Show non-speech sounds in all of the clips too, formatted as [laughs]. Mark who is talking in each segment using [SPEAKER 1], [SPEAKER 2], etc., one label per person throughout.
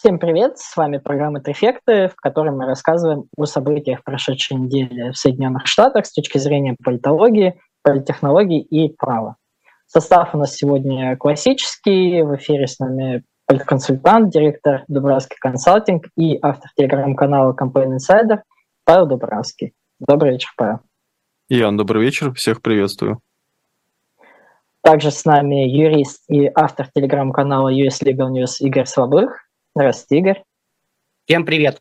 [SPEAKER 1] Всем привет! С вами программа «Трефекты», в которой мы рассказываем о событиях прошедшей недели в Соединенных Штатах с точки зрения политологии, политтехнологий и права. Состав у нас сегодня классический. В эфире с нами политконсультант, директор Дубравский консалтинг и автор телеграм-канала Campaign Insider Павел Дубравский. Добрый вечер, Павел.
[SPEAKER 2] Ян, добрый вечер. Всех приветствую.
[SPEAKER 1] Также с нами юрист и автор телеграм-канала US Legal News Игорь Слабых. Здравствуйте, Игорь.
[SPEAKER 3] Всем привет.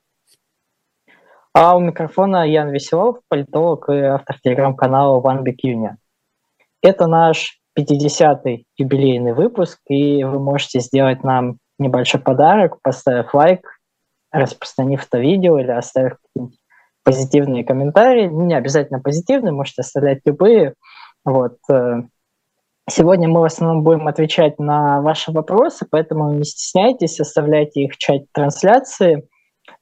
[SPEAKER 1] А у микрофона Ян Веселов, политолог и автор телеграм-канала One Big Union. Это наш 50-й юбилейный выпуск, и вы можете сделать нам небольшой подарок, поставив лайк, распространив это видео или оставив какие-нибудь позитивные комментарии. Не обязательно позитивные, можете оставлять любые. Вот. Сегодня мы в основном будем отвечать на ваши вопросы, поэтому не стесняйтесь, оставляйте их в чате трансляции.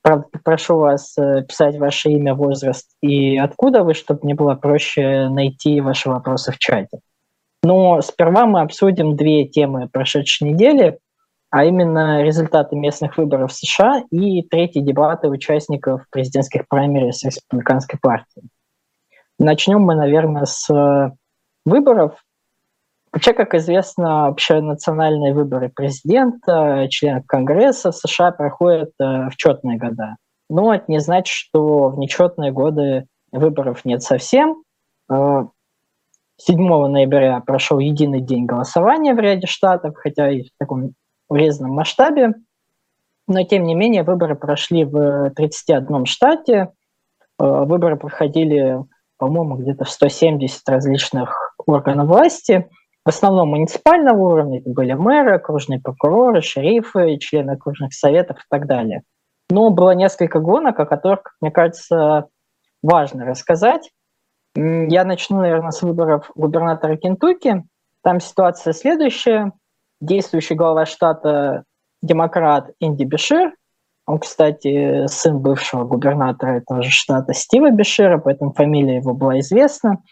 [SPEAKER 1] Правда, попрошу вас э, писать ваше имя, возраст и откуда вы, чтобы мне было проще найти ваши вопросы в чате. Но сперва мы обсудим две темы прошедшей недели, а именно результаты местных выборов в США и третьи дебаты участников президентских праймериз республиканской партии. Начнем мы, наверное, с э, выборов. Вообще, как известно, общенациональные выборы президента, членов Конгресса в США проходят э, в четные года. Но это не значит, что в нечетные годы выборов нет совсем. 7 э, ноября прошел единый день голосования в ряде штатов, хотя и в таком урезанном масштабе. Но, тем не менее, выборы прошли в 31 штате. Э, выборы проходили, по-моему, где-то в 170 различных органов власти – в основном муниципального уровня, это были мэры, окружные прокуроры, шерифы, члены окружных советов и так далее. Но было несколько гонок, о которых, мне кажется, важно рассказать. Я начну, наверное, с выборов губернатора Кентукки. Там ситуация следующая. Действующий глава штата демократ Инди Бешир, он, кстати, сын бывшего губернатора этого же штата Стива Бешира, поэтому фамилия его была известна.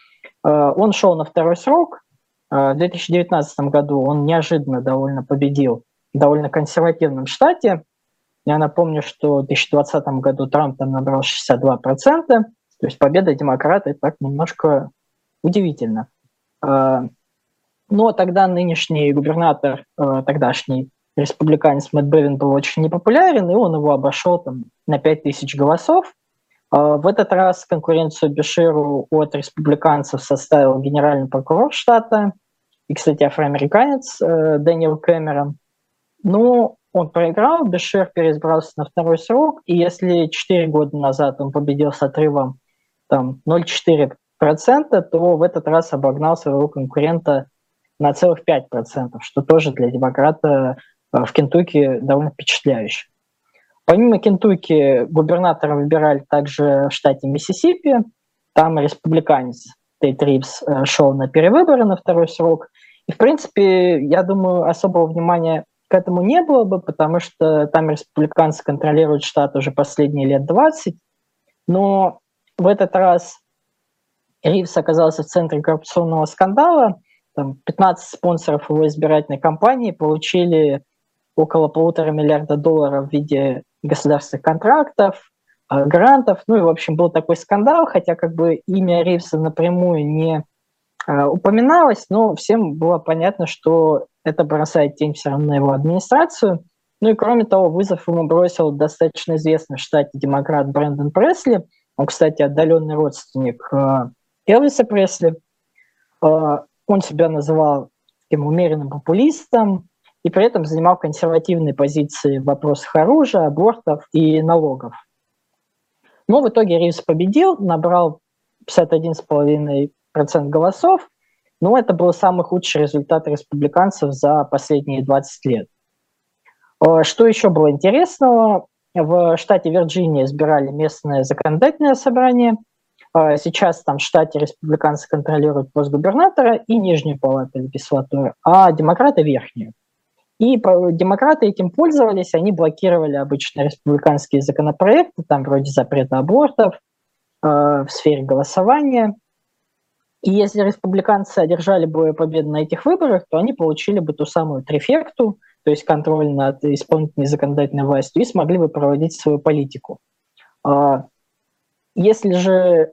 [SPEAKER 1] Э, он шел на второй срок, в 2019 году он неожиданно довольно победил в довольно консервативном штате. Я напомню, что в 2020 году Трамп там набрал 62%, то есть победа демократа, это так немножко удивительно. А, но тогда нынешний губернатор, а, тогдашний республиканец Мэтт Бевин был очень непопулярен, и он его обошел там, на 5000 голосов. В этот раз конкуренцию Беширу от республиканцев составил генеральный прокурор штата и, кстати, афроамериканец э, Дэниел Кэмерон. Ну, он проиграл, Бешир переизбрался на второй срок, и если 4 года назад он победил с отрывом там 0,4%, то в этот раз обогнал своего конкурента на целых 5%, что тоже для демократа э, в Кентукки довольно впечатляюще. Помимо Кентукки, губернатора выбирали также в штате Миссисипи. Там республиканец Тейт Ривз э, шел на перевыборы на второй срок. И, в принципе, я думаю, особого внимания к этому не было бы, потому что там республиканцы контролируют штат уже последние лет 20. Но в этот раз Ривз оказался в центре коррупционного скандала. Там 15 спонсоров его избирательной кампании получили около полутора миллиарда долларов в виде государственных контрактов, э, грантов. Ну и, в общем, был такой скандал, хотя как бы имя Ривса напрямую не Э, упоминалось, но всем было понятно, что это бросает тень все равно на его администрацию. Ну и кроме того, вызов ему бросил достаточно известный в штате демократ Брэндон Пресли. Он, кстати, отдаленный родственник э, Элвиса Пресли. Он себя называл таким умеренным популистом и при этом занимал консервативные позиции в вопросах оружия, абортов и налогов. Но в итоге Ривз победил, набрал 51,5 процент голосов, но это был самый худший результат республиканцев за последние 20 лет. Э, что еще было интересного? В штате Вирджиния избирали местное законодательное собрание. Э, сейчас там в штате республиканцы контролируют пост губернатора и нижнюю палату легислатуры, а демократы верхнюю. И демократы этим пользовались, они блокировали обычно республиканские законопроекты, там вроде запрета абортов, э, в сфере голосования. И если республиканцы одержали бы победу на этих выборах, то они получили бы ту самую трефекту, то есть контроль над исполнительной законодательной властью, и смогли бы проводить свою политику. А, если же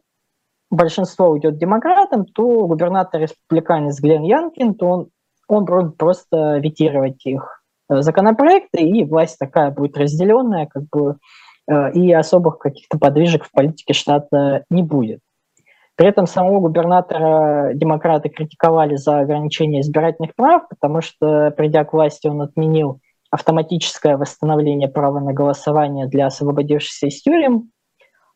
[SPEAKER 1] большинство уйдет демократам, то губернатор-республиканец Глен Янкин, то он, он будет просто ветировать их э, законопроекты, и власть такая будет разделенная, как бы, э, и особых каких-то подвижек в политике штата не будет. При этом самого губернатора демократы критиковали за ограничение избирательных прав, потому что, придя к власти, он отменил автоматическое восстановление права на голосование для освободившихся из тюрем,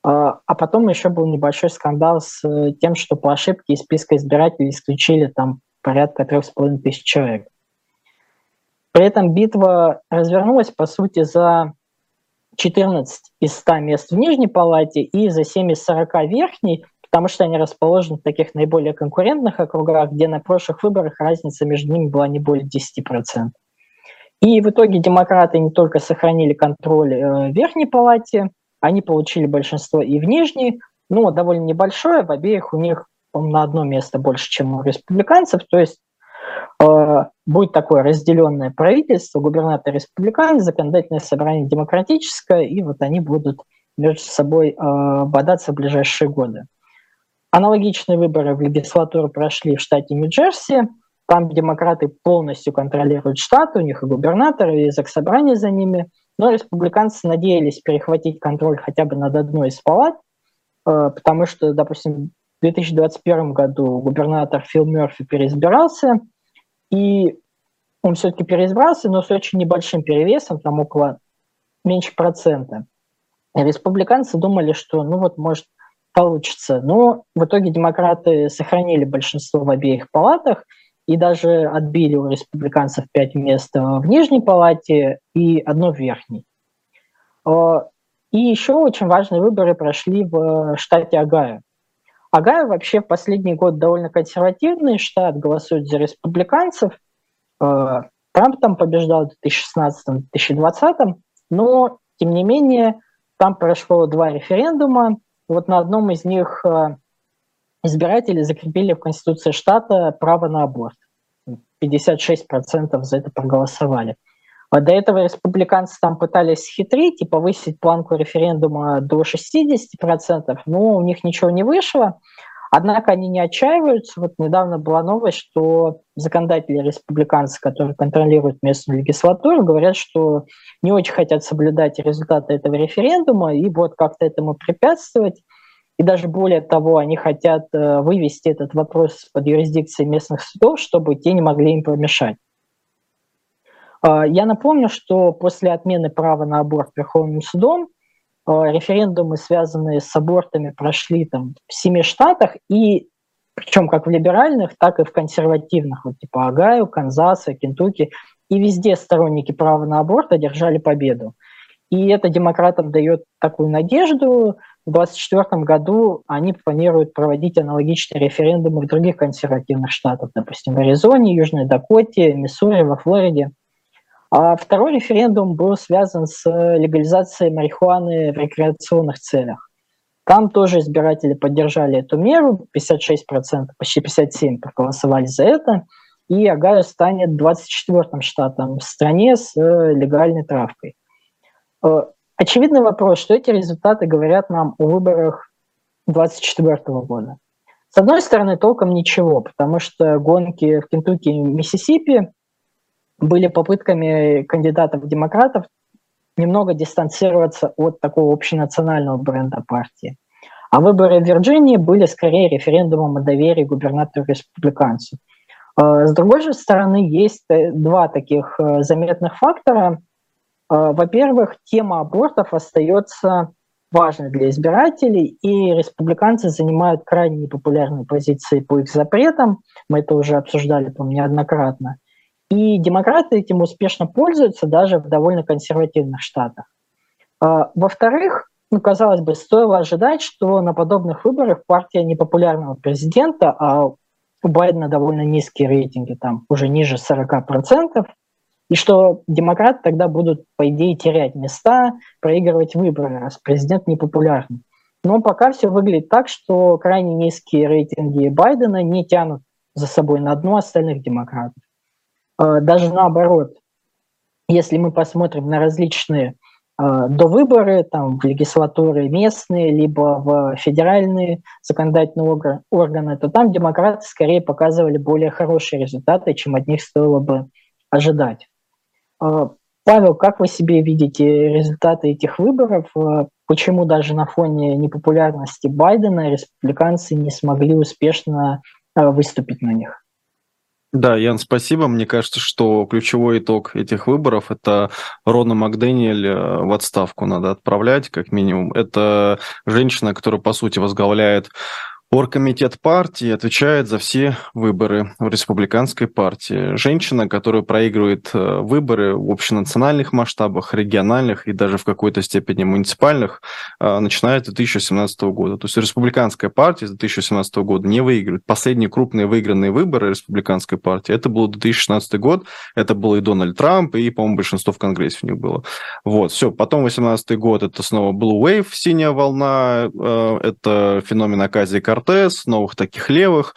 [SPEAKER 1] а, а потом еще был небольшой скандал с э, тем, что по ошибке из списка избирателей исключили там порядка трех с половиной тысяч человек. При этом битва развернулась, по сути, за 14 из 100 мест в Нижней Палате и за 7 из 40 в Верхней, потому что они расположены в таких наиболее конкурентных округах, где на прошлых выборах разница между ними была не более 10%. И в итоге демократы не только сохранили контроль э, в Верхней Палате, они получили большинство и в Нижней, но довольно небольшое, в обеих у них на одно место больше, чем у республиканцев, то есть э, будет такое разделенное правительство, губернатор республиканец, законодательное собрание демократическое, и вот они будут между собой э, бодаться в ближайшие годы. Аналогичные выборы в легислатуру прошли в штате Нью-Джерси. Там демократы полностью контролируют штат, у них и губернатор, и заксобрание за ними – но республиканцы надеялись перехватить контроль хотя бы над одной из палат, э, потому что, допустим, 2021 году губернатор Фил Мерфи переизбирался, и он все-таки переизбрался, но с очень небольшим перевесом, там около меньше процента. Республиканцы думали, что ну вот может получится. Но в итоге демократы сохранили большинство в обеих палатах – и даже отбили у республиканцев пять мест в нижней палате и одно в верхней. А, и еще очень важные выборы прошли в штате Огайо. Огайо вообще в последний год довольно консервативный штат, голосует за республиканцев. А, Трамп там побеждал в 2016-2020, но, тем не менее, там прошло два референдума. Вот на одном из них а, избиратели закрепили в Конституции штата право на аборт. 56% за это проголосовали. А до этого республиканцы там пытались хитрить и повысить планку референдума до 60%, но у них ничего не вышло. Однако они не отчаиваются. Вот недавно была новость, что законодатели республиканцы, которые контролируют местную легислатуру, говорят, что не очень хотят соблюдать результаты этого референдума и вот как-то этому препятствовать. И даже более того, они хотят э, вывести этот вопрос под юрисдикцией местных судов, чтобы те не могли им помешать. А, я напомню, что после отмены права на аборт Верховным судом а, референдумы, связанные с абортами, прошли там в семи штатах, и причем как в либеральных, так и в консервативных, вот типа Агаю, Канзаса, Кентукки, и везде сторонники права на аборт одержали победу. И это демократам дает такую надежду, в 2024 году они планируют проводить аналогичные референдумы в других консервативных штатах, допустим, в Аризоне, Южной Дакоте, Миссури, во Флориде. А второй референдум был связан с легализацией марихуаны в рекреационных целях. Там тоже избиратели поддержали эту меру, 56%, почти 57% проголосовали за это, и Огайо станет 24-м штатом в стране с э, легальной травкой. Э, очевидный вопрос, что эти результаты говорят нам о выборах 2024 года. С одной стороны, толком ничего, потому что гонки в Кентукки и Миссисипи были попытками кандидатов-демократов немного дистанцироваться от такого общенационального бренда партии. А выборы в Вирджинии были скорее референдумом о доверии губернатору-республиканцу. С другой же стороны, есть э, два таких э, заметных фактора – а, во-первых, тема абортов остается важной для избирателей, и республиканцы занимают крайне непопулярные позиции по их запретам. Мы это уже обсуждали, по неоднократно. И демократы этим успешно пользуются даже в довольно консервативных штатах. А, во-вторых, ну, казалось бы, стоило ожидать, что на подобных выборах партия непопулярного президента, а у Байдена довольно низкие рейтинги, там уже ниже 40%, и что демократы тогда будут, по идее, терять места, проигрывать выборы, раз президент непопулярный. Но пока все выглядит так, что крайне низкие рейтинги Байдена не тянут за собой на дно остальных демократов. А, даже наоборот, если мы посмотрим на различные э, до выборы там, в легислатуры местные, либо в федеральные законодательные органы, то там демократы скорее показывали более хорошие результаты, чем от них стоило бы ожидать. Э, Павел, как вы себе видите результаты этих выборов? Почему даже на фоне непопулярности Байдена республиканцы не смогли успешно выступить на них?
[SPEAKER 2] Да, Ян, спасибо. Мне кажется, что ключевой итог этих выборов – это Рона Макдэниэль э, в отставку надо отправлять, как минимум. Это женщина, которая, по сути, возглавляет Оргкомитет партии отвечает за все выборы в республиканской партии. Женщина, которая проигрывает э, выборы в общенациональных масштабах, региональных и даже в какой-то степени муниципальных, э, начиная с 2017 года. То есть республиканская партия с 2017 года не выигрывает. Последние крупные выигранные выборы республиканской партии, это был 2016 год, это был и Дональд Трамп, и, по-моему, большинство в Конгрессе у них было. Вот, все. Потом 2018 год, это снова Blue Wave, синяя волна, э, это феномен Аказии Карта, Кортес, новых таких левых.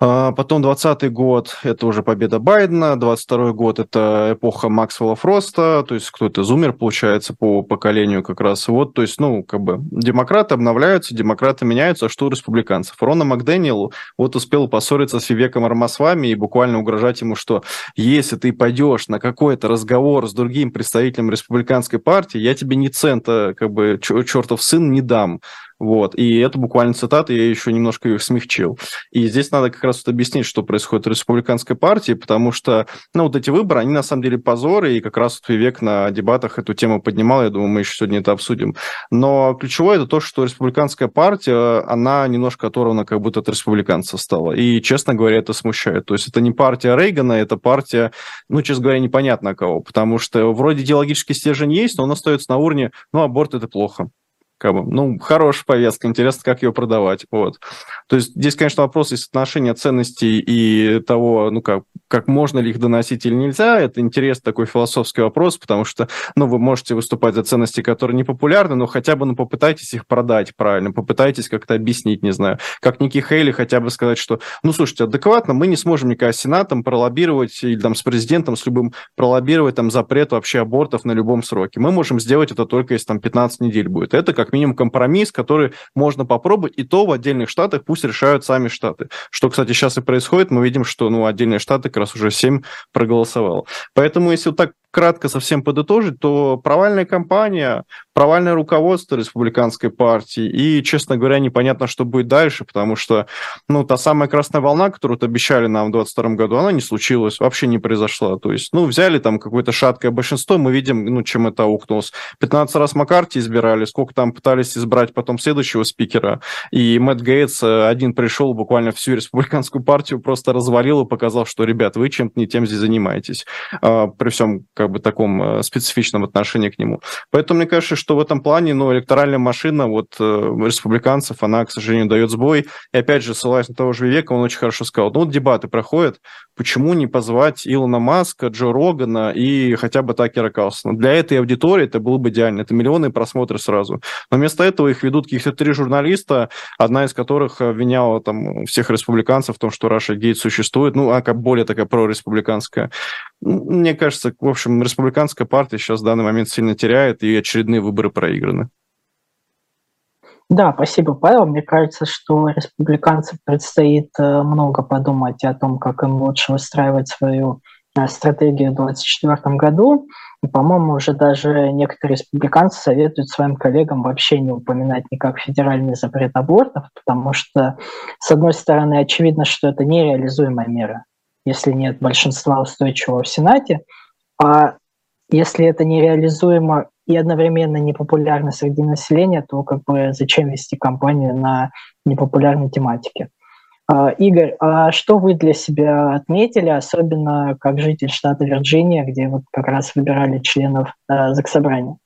[SPEAKER 2] А, потом 20 год – это уже победа Байдена, 22 год – это эпоха Максвелла Фроста, то есть кто это, зумер, получается, по поколению как раз. Вот, то есть, ну, как бы демократы обновляются, демократы меняются, а что у республиканцев? Рона Макдэниел вот успел поссориться с Вивеком Армасвами и буквально угрожать ему, что если ты пойдешь на какой-то разговор с другим представителем республиканской партии, я тебе ни цента, как бы, чертов сын не дам. Вот. И это буквально цитата, я еще немножко их смягчил. И здесь надо как раз вот объяснить, что происходит в республиканской партии, потому что, ну, вот эти выборы, они на самом деле позоры, и как раз вот Вивек на дебатах эту тему поднимал, я думаю, мы еще сегодня это обсудим. Но ключевое это то, что республиканская партия, она немножко оторвана как будто от республиканцев стала. И, честно говоря, это смущает. То есть это не партия Рейгана, это партия, ну, честно говоря, непонятно кого, потому что вроде идеологический стержень есть, но он остается на уровне, ну, аборт это плохо как бы, ну, хорошая повестка, интересно, как ее продавать, вот. То есть здесь, конечно, вопрос из отношения ценностей и того, ну, как, как можно ли их доносить или нельзя, это интересный такой философский вопрос, потому что, ну, вы можете выступать за ценности, которые не популярны, но хотя бы, ну, попытайтесь их продать правильно, попытайтесь как-то объяснить, не знаю, как Ники Хейли хотя бы сказать, что, ну, слушайте, адекватно мы не сможем никогда с Сенатом пролоббировать или там с президентом, с любым пролоббировать там запрет вообще абортов на любом сроке. Мы можем сделать это только если там 15 недель будет. Это как минимум компромисс, который можно попробовать, и то в отдельных штатах пусть решают сами штаты. Что, кстати, сейчас и происходит, мы видим, что ну, отдельные штаты раз уже 7 проголосовало. Поэтому, если вот так кратко совсем подытожить, то провальная кампания, провальное руководство республиканской партии, и, честно говоря, непонятно, что будет дальше, потому что, ну, та самая красная волна, которую обещали нам в 2022 году, она не случилась, вообще не произошла. То есть, ну, взяли там какое-то шаткое большинство, мы видим, ну, чем это аукнулось. 15 раз Маккарти избирали, сколько там пытались избрать потом следующего спикера, и Мэтт Гейтс э, один пришел, буквально всю республиканскую партию просто развалил и показал, что, ребят, вы чем-то не тем здесь занимаетесь. А, при всем как бы таком э, специфичном отношении к нему. Поэтому мне кажется, что в этом плане, ну, электоральная машина вот э, республиканцев, она, к сожалению, дает сбой. И опять же, ссылаясь на того же века, он очень хорошо сказал, ну, вот дебаты проходят, почему не позвать Илона Маска, Джо Рогана и хотя бы Такера Карлсона? Для этой аудитории это было бы идеально, это миллионы просмотров сразу. Но вместо этого их ведут каких-то три журналиста, одна из которых обвиняла там всех республиканцев в том, что Раша Гейт существует, ну, а как более такая прореспубликанская. Мне кажется, в общем, республиканская партия сейчас в данный момент сильно теряет, и очередные выборы проиграны.
[SPEAKER 1] Да, спасибо, Павел. Мне кажется, что республиканцам предстоит э, много подумать о том, как им лучше выстраивать свою э, стратегию в 2024 году. И, по-моему, уже даже некоторые республиканцы советуют своим коллегам вообще не упоминать никак федеральный запрет абортов, потому что, с одной стороны, очевидно, что это нереализуемая мера, если нет большинства устойчивого в Сенате, а если это нереализуемо и одновременно непопулярно среди населения, то как бы зачем вести кампанию на непопулярной тематике? А, Игорь, а что вы для себя отметили, особенно как житель штата Вирджиния, где вот как раз выбирали членов э, Заксобрания?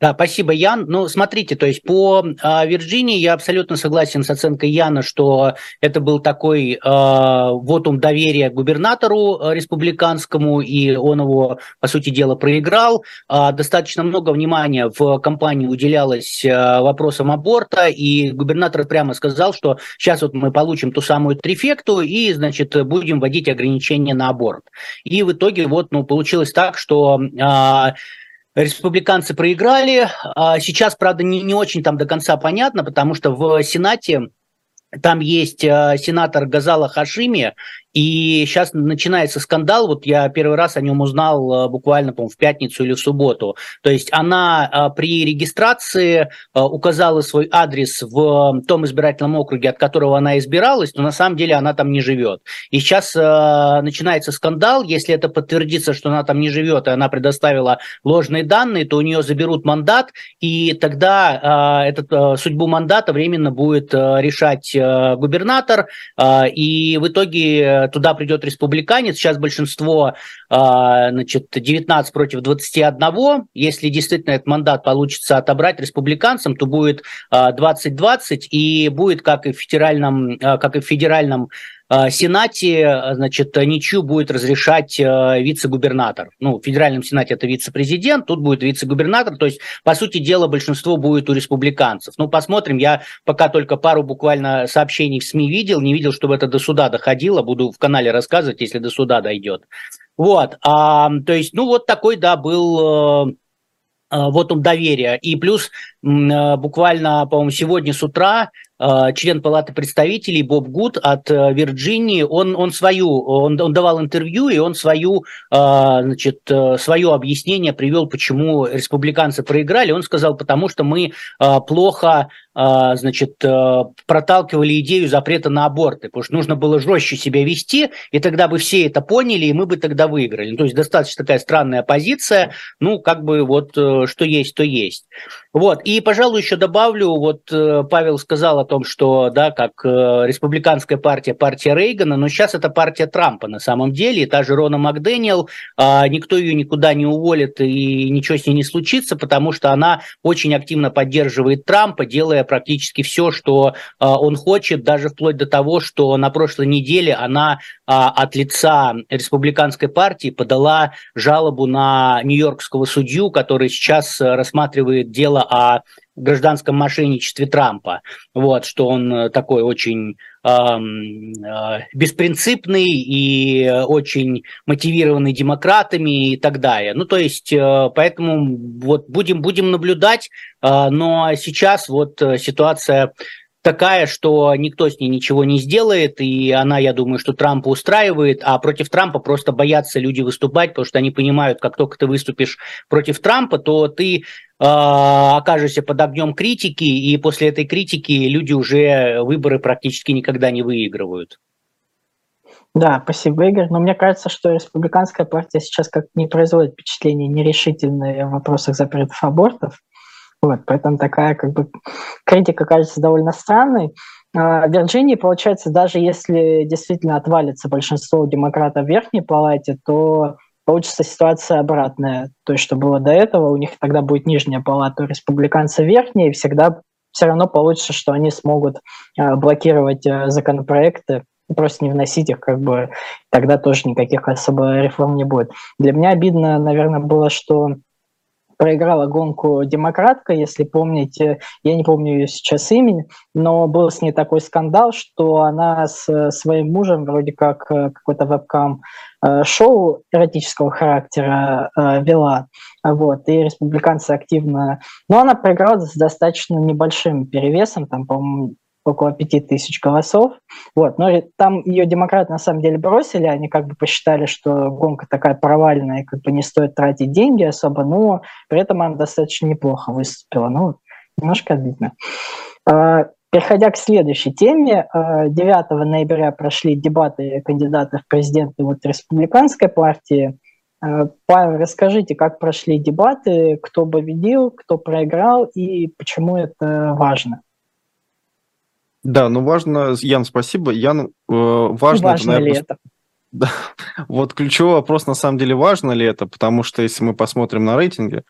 [SPEAKER 3] Да, спасибо, Ян. Ну, смотрите, то есть по э, Вирджинии я абсолютно согласен с оценкой Яна, что это был такой э, вотум доверия губернатору э, республиканскому, и он его, по сути дела, проиграл. Э, достаточно много внимания в кампании уделялось э, вопросам аборта, и губернатор прямо сказал, что сейчас вот мы получим ту самую трифекту и, значит, будем вводить ограничения на аборт. И в итоге вот, ну, получилось так, что э, республиканцы проиграли. А сейчас, правда, не, не очень там до конца понятно, потому что в Сенате там есть э, сенатор Газала Хашими, и сейчас начинается скандал, вот я первый раз о нем узнал э, буквально, по в пятницу или в субботу. То есть она э, при регистрации э, указала свой адрес в том избирательном округе, от которого она избиралась, но на самом деле она там не живет. И сейчас начинается скандал, если это подтвердится, что она там не живет, и она предоставила ложные данные, то у нее заберут мандат, и тогда этот, судьбу мандата временно будет решать губернатор, и в итоге туда придет республиканец, сейчас большинство, а, значит, 19 против 21, если действительно этот мандат получится отобрать республиканцам, то будет 20-20, а, и будет, как и в федеральном, а, как и в федеральном Сенате, э, значит, ничью будет разрешать э, вице-губернатор. Ну, в Федеральном Сенате это вице-президент, тут будет вице-губернатор, то есть, по сути дела, большинство будет у республиканцев. Ну, посмотрим, я пока только пару буквально сообщений в СМИ видел, не видел, чтобы это до суда доходило, буду в канале рассказывать, если до суда дойдет. Вот, а, то есть, ну, вот такой, да, был вот он доверие. И плюс буквально, по-моему, сегодня с утра Э, член Палаты представителей Боб Гуд от э, Вирджинии, он, он свою, он, он давал интервью, и он свою, э, значит, свое объяснение привел, почему республиканцы проиграли. Он сказал, потому что мы плохо значит, проталкивали идею запрета на аборты, потому что нужно было жестче себя вести, и тогда бы все это поняли, и мы бы тогда выиграли. То есть достаточно такая странная позиция, ну, как бы вот что есть, то есть. Вот, и, пожалуй, еще добавлю, вот Павел сказал о том, что, да, как э, республиканская партия, партия Рейгана, но сейчас это партия Трампа на самом деле, и та же Рона Макдэниел, э, никто ее никуда не уволит и ничего с ней не случится, потому что она очень активно поддерживает Трампа, делая практически все, что э, он хочет, даже вплоть до того, что на прошлой неделе она э, от лица республиканской партии подала жалобу на нью-йоркского судью, который сейчас рассматривает дело о гражданском мошенничестве Трампа, вот, что он э, такой очень э, беспринципный и очень мотивированный демократами и так далее. Ну, то есть, э, поэтому вот будем, будем наблюдать, э, но сейчас вот ситуация такая, что никто с ней ничего не сделает, и она, я думаю, что Трампа устраивает, а против Трампа просто боятся люди выступать, потому что они понимают, как только ты выступишь против Трампа, то ты а, окажешься под огнем критики, и после этой критики люди уже выборы практически никогда не выигрывают.
[SPEAKER 1] Да, спасибо, Игорь. Но мне кажется, что республиканская партия сейчас как не производит впечатление нерешительной в вопросах запретов абортов. Вот, поэтому такая как бы критика кажется довольно странной. А, в Вирджинии, получается, даже если действительно отвалится большинство демократов в Верхней Палате, то получится ситуация обратная. То есть, что было до этого, у них тогда будет нижняя палата, у республиканцев верхняя, и всегда все равно получится, что они смогут э, блокировать э, законопроекты, просто не вносить их, как бы тогда тоже никаких особо реформ не будет. Для меня обидно, наверное, было, что проиграла гонку демократка, если помните, я не помню ее сейчас имени, но был с ней такой скандал, что она с своим мужем вроде как э, какой-то вебкам э, шоу эротического характера э, вела, вот, и республиканцы активно... Но она проиграла с достаточно небольшим перевесом, там, по-моему, около пяти тысяч голосов. Вот. Но там ее демократы на самом деле бросили, они как бы посчитали, что гонка такая провальная, как бы не стоит тратить деньги особо, но при этом она достаточно неплохо выступила. Ну, немножко обидно. А, переходя к следующей теме, 9 а, ноября прошли дебаты кандидатов в президенты вот республиканской партии. А, Павел, расскажите, как прошли дебаты, кто победил, кто проиграл и почему это важно?
[SPEAKER 2] Да, ну важно, Ян, спасибо. Ян, э, важно,
[SPEAKER 1] важно это, наверное, ли это?
[SPEAKER 2] Да. Вот ключевой вопрос, на самом деле, важно ли это, потому что если мы посмотрим на рейтинги,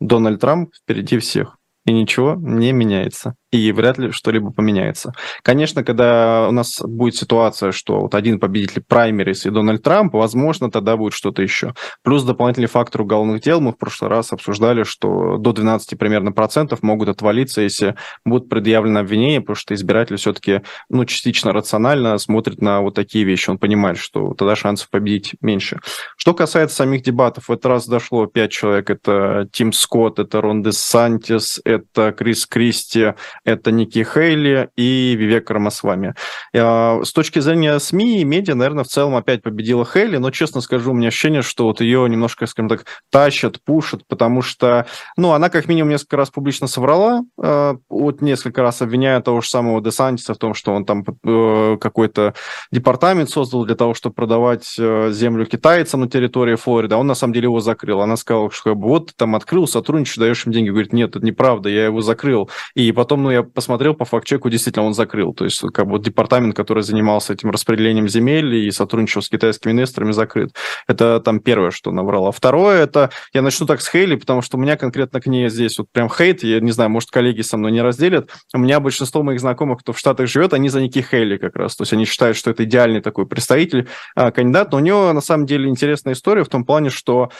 [SPEAKER 2] Дональд Трамп впереди всех и ничего не меняется и вряд ли что-либо поменяется. Конечно, когда у нас будет ситуация, что вот один победитель праймерис и Дональд Трамп, возможно, тогда будет что-то еще. Плюс дополнительный фактор уголовных дел. Мы в прошлый раз обсуждали, что до 12 примерно процентов могут отвалиться, если будут предъявлены обвинения, потому что избиратель все-таки ну, частично рационально смотрит на вот такие вещи. Он понимает, что тогда шансов победить меньше. Что касается самих дебатов, в этот раз дошло пять человек. Это Тим Скотт, это Рон Де Сантис, это Крис Кристи, это Ники Хейли и Вивек Рамасвами. А, с точки зрения СМИ и медиа, наверное, в целом опять победила Хейли, но, честно скажу, у меня ощущение, что вот ее немножко, скажем так, тащат, пушат, потому что, ну, она как минимум несколько раз публично соврала, а, вот несколько раз обвиняя того же самого Десантиса в том, что он там э, какой-то департамент создал для того, чтобы продавать э, землю китайцам на территории Флориды, а он на самом деле его закрыл. Она сказала, что вот ты там открыл, сотрудничаешь, даешь им деньги. Говорит, нет, это неправда, я его закрыл. И потом, ну, я посмотрел по факт-чеку, действительно, он закрыл. То есть, как бы департамент, который занимался этим распределением земель и сотрудничал с китайскими инвесторами, закрыт. Это там первое, что набрал. А второе, это я начну так с Хейли, потому что у меня конкретно к ней здесь вот прям хейт. Я не знаю, может, коллеги со мной не разделят. У меня большинство моих знакомых, кто в Штатах живет, они за Ники Хейли как раз. То есть они считают, что это идеальный такой представитель, а, кандидат. Но у него, на самом деле, интересная история в том плане, что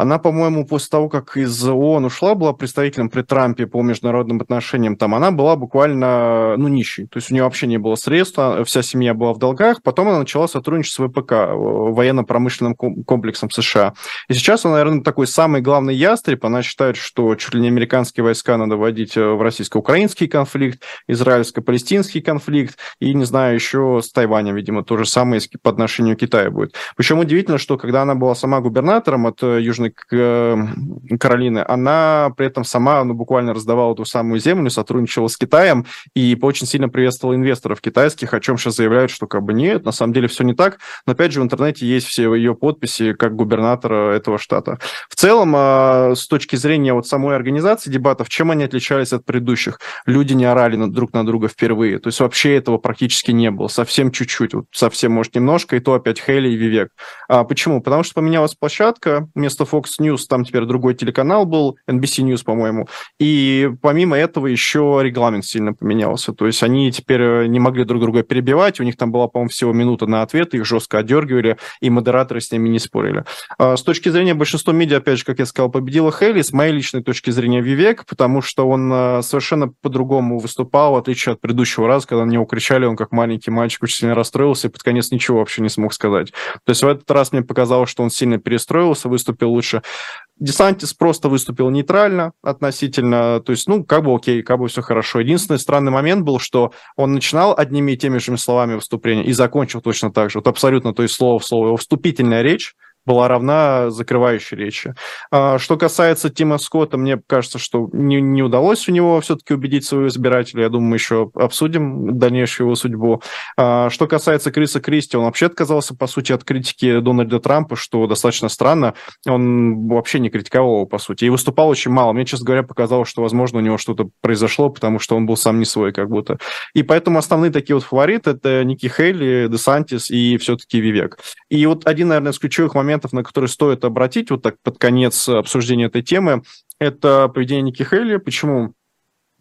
[SPEAKER 2] она, по-моему, после того, как из ООН ушла, была представителем при Трампе по международным отношениям, там она была буквально, ну, нищей. То есть у нее вообще не было средств, а вся семья была в долгах. Потом она начала сотрудничать с ВПК, военно-промышленным комплексом США. И сейчас она, наверное, такой самый главный ястреб. Она считает, что чуть ли не американские войска надо вводить э, в российско-украинский конфликт, израильско-палестинский конфликт и, не знаю, еще с Тайванем, видимо, то же самое по отношению к Китаю будет. Причем удивительно, что когда она была сама губернатором от э, Южной Э, Каролины, она при этом сама ну, буквально раздавала ту самую землю, сотрудничала с Китаем и очень сильно приветствовала инвесторов китайских, о чем сейчас заявляют, что как бы нет, на самом деле все не так. Но опять же в интернете есть все ее подписи как губернатора этого штата. В целом, а, с точки зрения вот самой организации дебатов, чем они отличались от предыдущих? Люди не орали друг на друга впервые. То есть вообще этого практически не было. Совсем чуть-чуть, вот совсем, может, немножко, и то опять Хейли и Вивек. А почему? Потому что поменялась площадка, вместо Fox News, там теперь другой телеканал был, NBC News, по-моему. И помимо этого еще регламент сильно поменялся. То есть они теперь э, не могли друг друга перебивать, у них там была, по-моему, всего минута на ответ, их жестко отдергивали, и модераторы с ними не спорили. А с точки зрения большинства медиа, опять же, как я сказал, победила Хейли, с моей личной точки зрения Вивек, потому что он э, совершенно по-другому выступал, в отличие от предыдущего раза, когда на него кричали, он как маленький мальчик очень сильно расстроился и под конец ничего вообще не смог сказать. То есть в этот раз мне показалось, что он сильно перестроился, выступил лучше лучше. Десантис просто выступил нейтрально относительно, то есть, ну, как бы окей, как бы все хорошо. Единственный странный момент был, что он начинал одними и теми же словами выступления и закончил точно так же. Вот абсолютно, то есть слово в слово. Его вступительная речь была равна закрывающей речи. А, что касается Тима Скотта, мне кажется, что не, не удалось у него все-таки убедить своего избирателя. Я думаю, мы еще обсудим дальнейшую его судьбу. А, что касается Криса Кристи, он вообще отказался, по сути, от критики Дональда Трампа, что достаточно странно. Он вообще не критиковал его, по сути, и выступал очень мало. Мне, честно говоря, показалось, что, возможно, у него что-то произошло, потому что он был сам не свой, как будто. И поэтому основные такие вот фавориты — это Ники Хейли, Десантис и все-таки Вивек. И вот один, наверное, из ключевых моментов моментов, на которые стоит обратить вот так под конец обсуждения этой темы, это поведение Ники Хейли. Почему?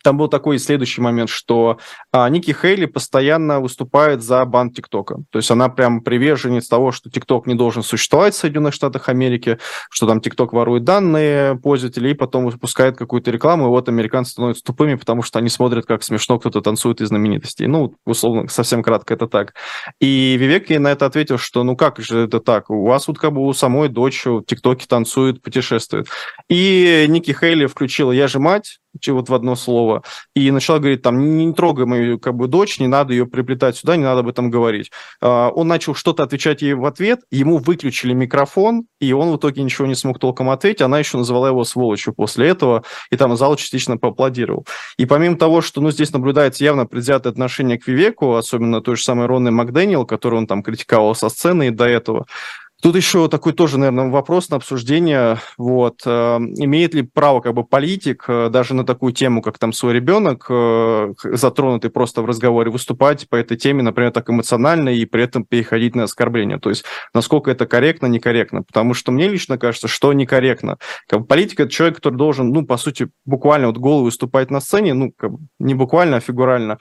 [SPEAKER 2] Там был такой следующий момент, что а, Ники Хейли постоянно выступает за бан ТикТока. То есть она прям приверженец того, что ТикТок не должен существовать в Соединенных Штатах Америки, что там ТикТок ворует данные пользователей и потом выпускает какую-то рекламу, и вот американцы становятся тупыми, потому что они смотрят, как смешно кто-то танцует из знаменитостей. Ну, условно, совсем кратко это так. И Вивек ей на это ответил, что ну как же это так? У вас вот как бы у самой дочь в ТикТоке танцует, путешествует. И Ники Хейли включила «Я же мать», вот в одно слово, и начала говорить, там, не, трогай мою как бы, дочь, не надо ее приплетать сюда, не надо об этом говорить. А, он начал что-то отвечать ей в ответ, ему выключили микрофон, и он в итоге ничего не смог толком ответить, она еще назвала его сволочью после этого, и там зал частично поаплодировал. И помимо того, что ну, здесь наблюдается явно предвзятое отношение к Вивеку, особенно той же самой Ронны Макдэниел, которую он там критиковал со сцены и до этого, Тут еще такой тоже, наверное, вопрос на обсуждение. Вот. Э, имеет ли право как бы политик э, даже на такую тему, как там свой ребенок, э, затронутый просто в разговоре, выступать по этой теме, например, так эмоционально и при этом переходить на оскорбление? То есть насколько это корректно, некорректно? Потому что мне лично кажется, что некорректно. Как бы политик – это человек, который должен, ну, по сути, буквально вот голову выступать на сцене, ну, как бы не буквально, а фигурально,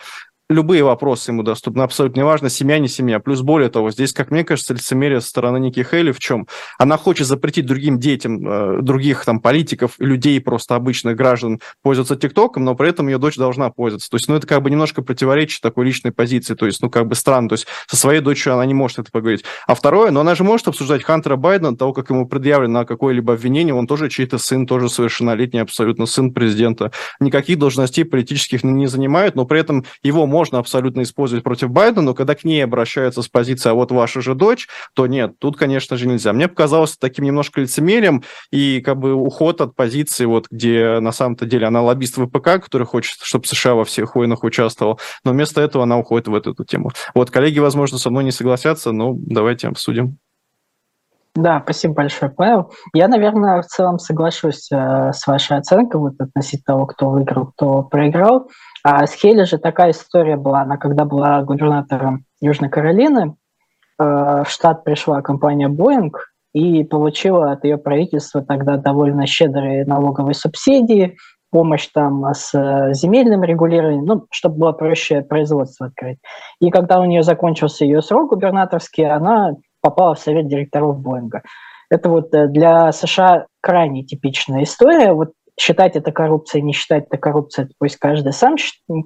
[SPEAKER 2] любые вопросы ему доступны, абсолютно неважно, семья, не семья. Плюс более того, здесь, как мне кажется, лицемерие со стороны Ники Хейли в чем? Она хочет запретить другим детям, э, других там политиков, людей, просто обычных граждан пользоваться ТикТоком, но при этом ее дочь должна пользоваться. То есть, ну, это как бы немножко противоречит такой личной позиции, то есть, ну, как бы странно. То есть, со своей дочерью она не может это поговорить. А второе, но она же может обсуждать Хантера Байдена, того, как ему предъявлено какое-либо обвинение, он тоже чей-то сын, тоже совершеннолетний абсолютно сын президента. Никаких должностей политических не занимает, но при этом его можно абсолютно использовать против Байдена, но когда к ней обращаются с позиции «а вот ваша же дочь», то нет, тут, конечно же, нельзя. Мне показалось таким немножко лицемерием и как бы уход от позиции, вот где на самом-то деле она лоббист ВПК, который хочет, чтобы США во всех войнах участвовал, но вместо этого она уходит в эту, эту тему. Вот, коллеги, возможно, со мной не согласятся, но давайте обсудим.
[SPEAKER 1] Да, спасибо большое, Павел. Я, наверное, в целом соглашусь э, с вашей оценкой вот, относительно того, кто выиграл, кто проиграл. А с Хейли же такая история была. Она когда была губернатором Южной Каролины, э, в штат пришла компания Boeing и получила от ее правительства тогда довольно щедрые налоговые субсидии, помощь там с э, земельным регулированием, ну, чтобы было проще производство открыть. И когда у нее закончился ее срок губернаторский, она попала в совет директоров Боинга. Это вот э, для США крайне типичная история. Вот считать это коррупцией, не считать это коррупцией, пусть каждый сам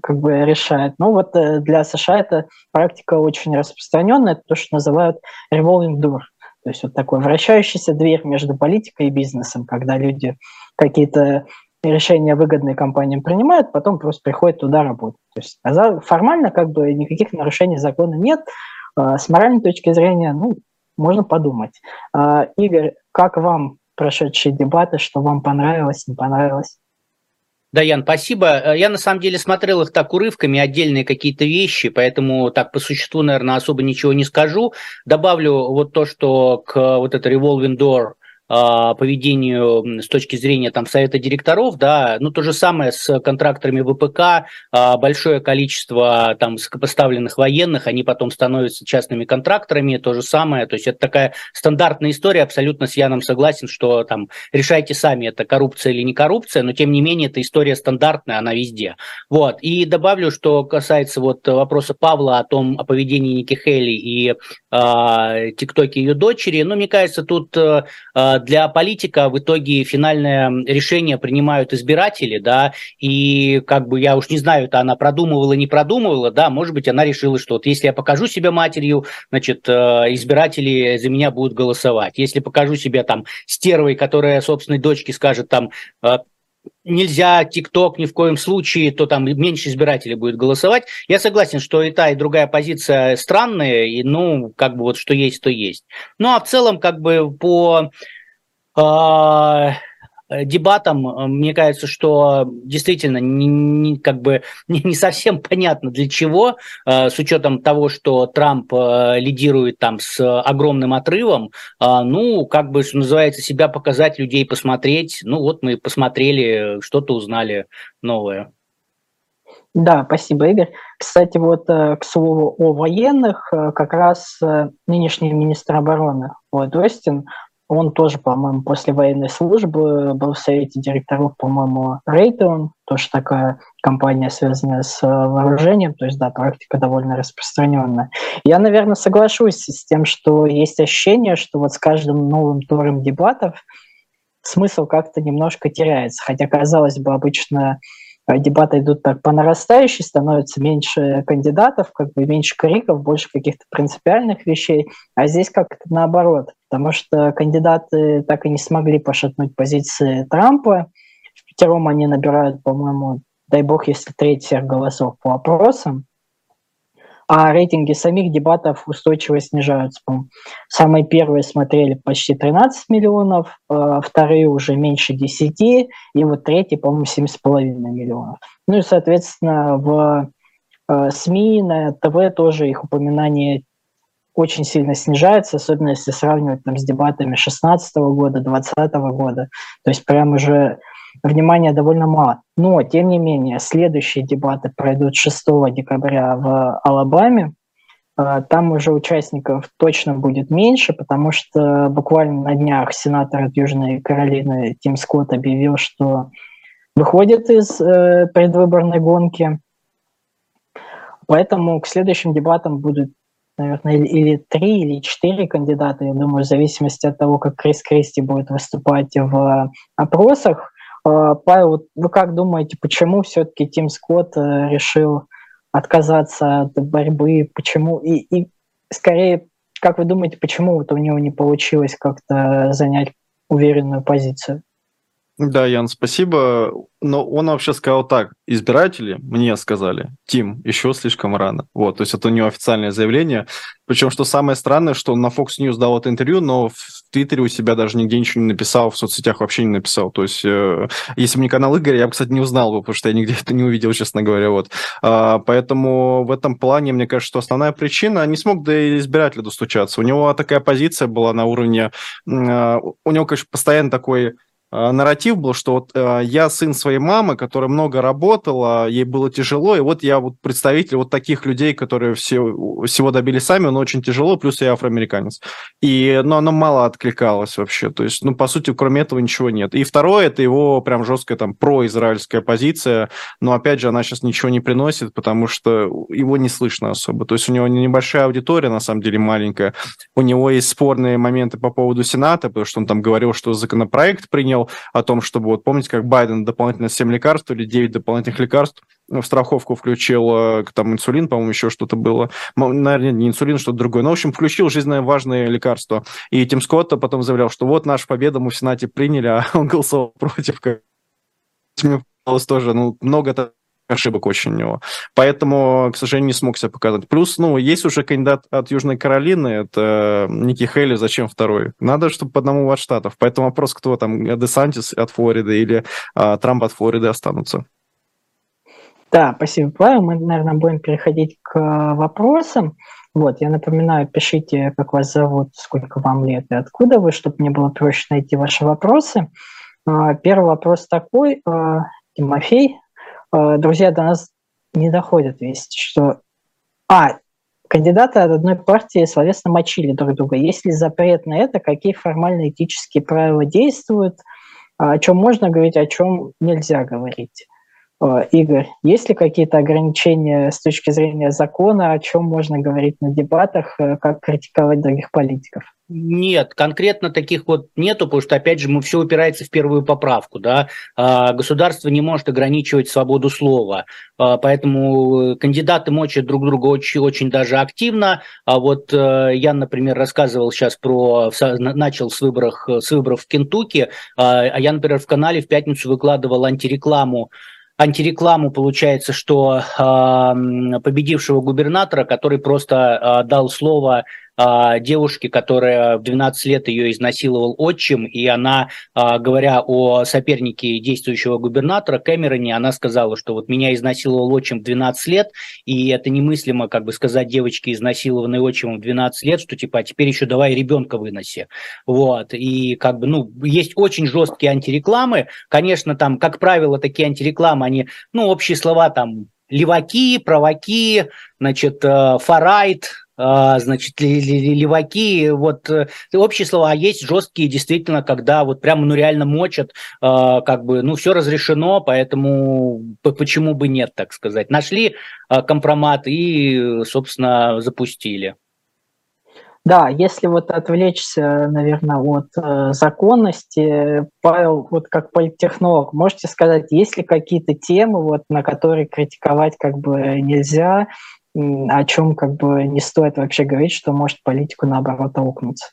[SPEAKER 1] как бы решает. Но вот э, для США эта практика очень распространенная, это то, что называют revolving door. То есть вот такой вращающийся дверь между политикой и бизнесом, когда люди какие-то решения выгодные компаниям принимают, потом просто приходят туда работать. То есть а формально как бы никаких нарушений закона нет, а, с моральной точки зрения, ну, можно подумать. А, Игорь, как вам прошедшие дебаты, что вам понравилось, не понравилось?
[SPEAKER 3] Да, Ян, спасибо. Э, я на самом деле смотрел их так урывками, отдельные какие-то вещи, поэтому так по существу, наверное, особо ничего не скажу. Добавлю вот то, что к вот этой Revolving Door поведению с точки зрения там совета директоров, да, ну то же самое с контракторами ВПК, а, большое количество там поставленных военных, они потом становятся частными контракторами, то же самое, то есть это такая стандартная история, абсолютно с Яном согласен, что там решайте сами, это коррупция или не коррупция, но тем не менее эта история стандартная, она везде. Вот, и добавлю, что касается вот вопроса Павла о том, о поведении Ники Хейли и э, ТикТоке ее дочери, ну, мне кажется, тут э, для политика в итоге финальное решение принимают избиратели, да, и как бы я уж не знаю, это она продумывала, не продумывала, да, может быть, она решила, что вот если я покажу себя матерью, значит, э, избиратели за меня будут голосовать. Если покажу себя там стервой, которая собственной дочке скажет там, э, нельзя ТикТок ни в коем случае, то там меньше избирателей будет голосовать. Я согласен, что и та, и другая позиция странная, и ну, как бы вот что есть, то есть. Ну, а в целом, как бы по дебатам, э, мне кажется, что действительно не, не, как бы [laughs] не, не совсем понятно для чего, э, с учетом того, что Трамп э, лидирует там с огромным отрывом, ну, как бы, что называется, себя показать, людей посмотреть, ну, вот мы посмотрели, что-то узнали новое.
[SPEAKER 1] Да, спасибо, Игорь. Кстати, вот к слову о военных, как раз нынешний министр обороны Ллойд Остин, он тоже, по-моему, после военной службы был в совете директоров, по-моему, Raytheon, тоже такая компания, связанная с э, вооружением, то есть, да, практика довольно распространенная. Я, наверное, соглашусь с тем, что есть ощущение, что вот с каждым новым туром дебатов смысл как-то немножко теряется, хотя, казалось бы, обычно дебаты идут так по нарастающей, становится меньше кандидатов, как бы меньше криков, больше каких-то принципиальных вещей, а здесь как-то наоборот, потому что кандидаты так и не смогли пошатнуть позиции Трампа. В пятером они набирают, по-моему, дай бог, если треть всех голосов по опросам, а рейтинги самих дебатов устойчиво снижаются. Самые первые смотрели почти 13 миллионов, а вторые уже меньше 10, и вот третий, по-моему, 7,5 миллионов. Ну и, соответственно, в э, СМИ, на ТВ тоже их упоминание очень сильно снижается, особенно если сравнивать там, с дебатами 2016 года, 2020 года. То есть прям уже внимания довольно мало. Но, тем не менее, следующие дебаты пройдут 6 декабря в Алабаме. А, там уже участников точно будет меньше, потому что буквально на днях сенатор от Южной Каролины Тим Скотт объявил, что выходит из э, предвыборной гонки. Поэтому к следующим дебатам будут, наверное, или три, или четыре кандидата, я думаю, в зависимости от того, как Крис Кристи будет выступать в опросах. А, Павел, вы как думаете, почему все-таки Тим Скотт э, решил отказаться от борьбы? Почему? И, и скорее, как вы думаете, почему вот у него не получилось как-то занять уверенную позицию?
[SPEAKER 2] Да, Ян, спасибо. Но он вообще сказал так, избиратели мне сказали, Тим, еще слишком рано. Вот, то есть это у него официальное заявление. Причем, что самое странное, что он на Fox News дал это интервью, но в Твиттере у себя даже нигде ничего не написал, в соцсетях вообще не написал. То есть, э, если бы не канал Игоря, я бы, кстати, не узнал бы, потому что я нигде [laughs] это не увидел, честно говоря. Вот. А, поэтому в этом плане, мне кажется, что основная причина, не смог до избирателя достучаться. У него такая позиция была на уровне... Э, у него, конечно, постоянно такой нарратив был, что вот э, я сын своей мамы, которая много работала, ей было тяжело, и вот я вот представитель вот таких людей, которые все, всего добились сами, но очень тяжело, плюс я афроамериканец. И, но оно мало откликалось вообще, то есть, ну, по сути, кроме этого ничего нет. И второе, это его прям жесткая там произраильская позиция, но, опять же, она сейчас ничего не приносит, потому что его не слышно особо. То есть у него небольшая аудитория, на самом деле, маленькая. У него есть спорные моменты по поводу Сената, потому что он там говорил, что законопроект принял, говорил о том, чтобы, вот помните, как Байден дополнительно 7 лекарств или 9 дополнительных лекарств в страховку включил э, там инсулин, по-моему, еще что-то было. Наверное, не инсулин, что-то другое. Но, в общем, включил жизненно важные лекарства. И Тим Скотт потом заявлял, что вот наша победа мы в Сенате приняли, а он голосовал против. Мне тоже, ну, много ошибок очень у него. Поэтому, к сожалению, не смог себя показать. Плюс, ну, есть уже кандидат от Южной Каролины, это Ники Хейли, зачем второй? Надо, чтобы по одному от штатов. Поэтому вопрос, кто там, Десантис от Флориды или а, Трамп от Флориды останутся.
[SPEAKER 1] Да, спасибо, Павел. Мы, наверное, будем переходить к вопросам. Вот, я напоминаю, пишите, как вас зовут, сколько вам лет и откуда вы, чтобы мне было проще найти ваши вопросы. А, первый вопрос такой. А, Тимофей Э, друзья, до нас не доходят вести, что... А, кандидаты от одной партии словесно мочили друг друга. Есть ли запрет на это? Какие формальные этические правила действуют? О чем можно говорить, о чем нельзя говорить? Э, Игорь, есть ли какие-то ограничения с точки зрения закона, о чем можно говорить на дебатах, э, как критиковать других политиков?
[SPEAKER 3] Нет, конкретно таких вот нету, потому что, опять же, мы все упирается в первую поправку, да. А, государство не может ограничивать свободу слова, а, поэтому кандидаты мочат друг друга очень, очень даже активно. А вот э, я, например, рассказывал сейчас про, начал с, выборов, с выборов в Кентукки, а я, например, в канале в пятницу выкладывал антирекламу антирекламу, получается, что э, победившего губернатора, который просто э, дал слово а, девушки, которая в 12 лет ее изнасиловал отчим, и она, а, говоря о сопернике действующего губернатора Кэмероне, она сказала, что вот меня изнасиловал отчим в 12 лет, и это немыслимо, как бы сказать девочке, изнасилованной отчимом в 12 лет, что типа, а теперь еще давай ребенка выноси. Вот, и как бы, ну, есть очень жесткие антирекламы, конечно, там, как правило, такие антирекламы, они, ну, общие слова там, леваки, праваки, значит, э, фарайт, значит, леваки, вот э, общие слова, а есть жесткие, действительно, когда вот прямо, ну, реально мочат, а, как бы, ну, все разрешено, поэтому почему бы нет, так сказать. Нашли а, компромат и, собственно, запустили.
[SPEAKER 1] Да, если вот отвлечься, наверное, от э, законности, Павел, вот как политтехнолог, можете сказать, есть ли какие-то темы, вот, на которые критиковать как бы нельзя, о чем как бы не стоит вообще говорить, что может политику наоборот аукнуться.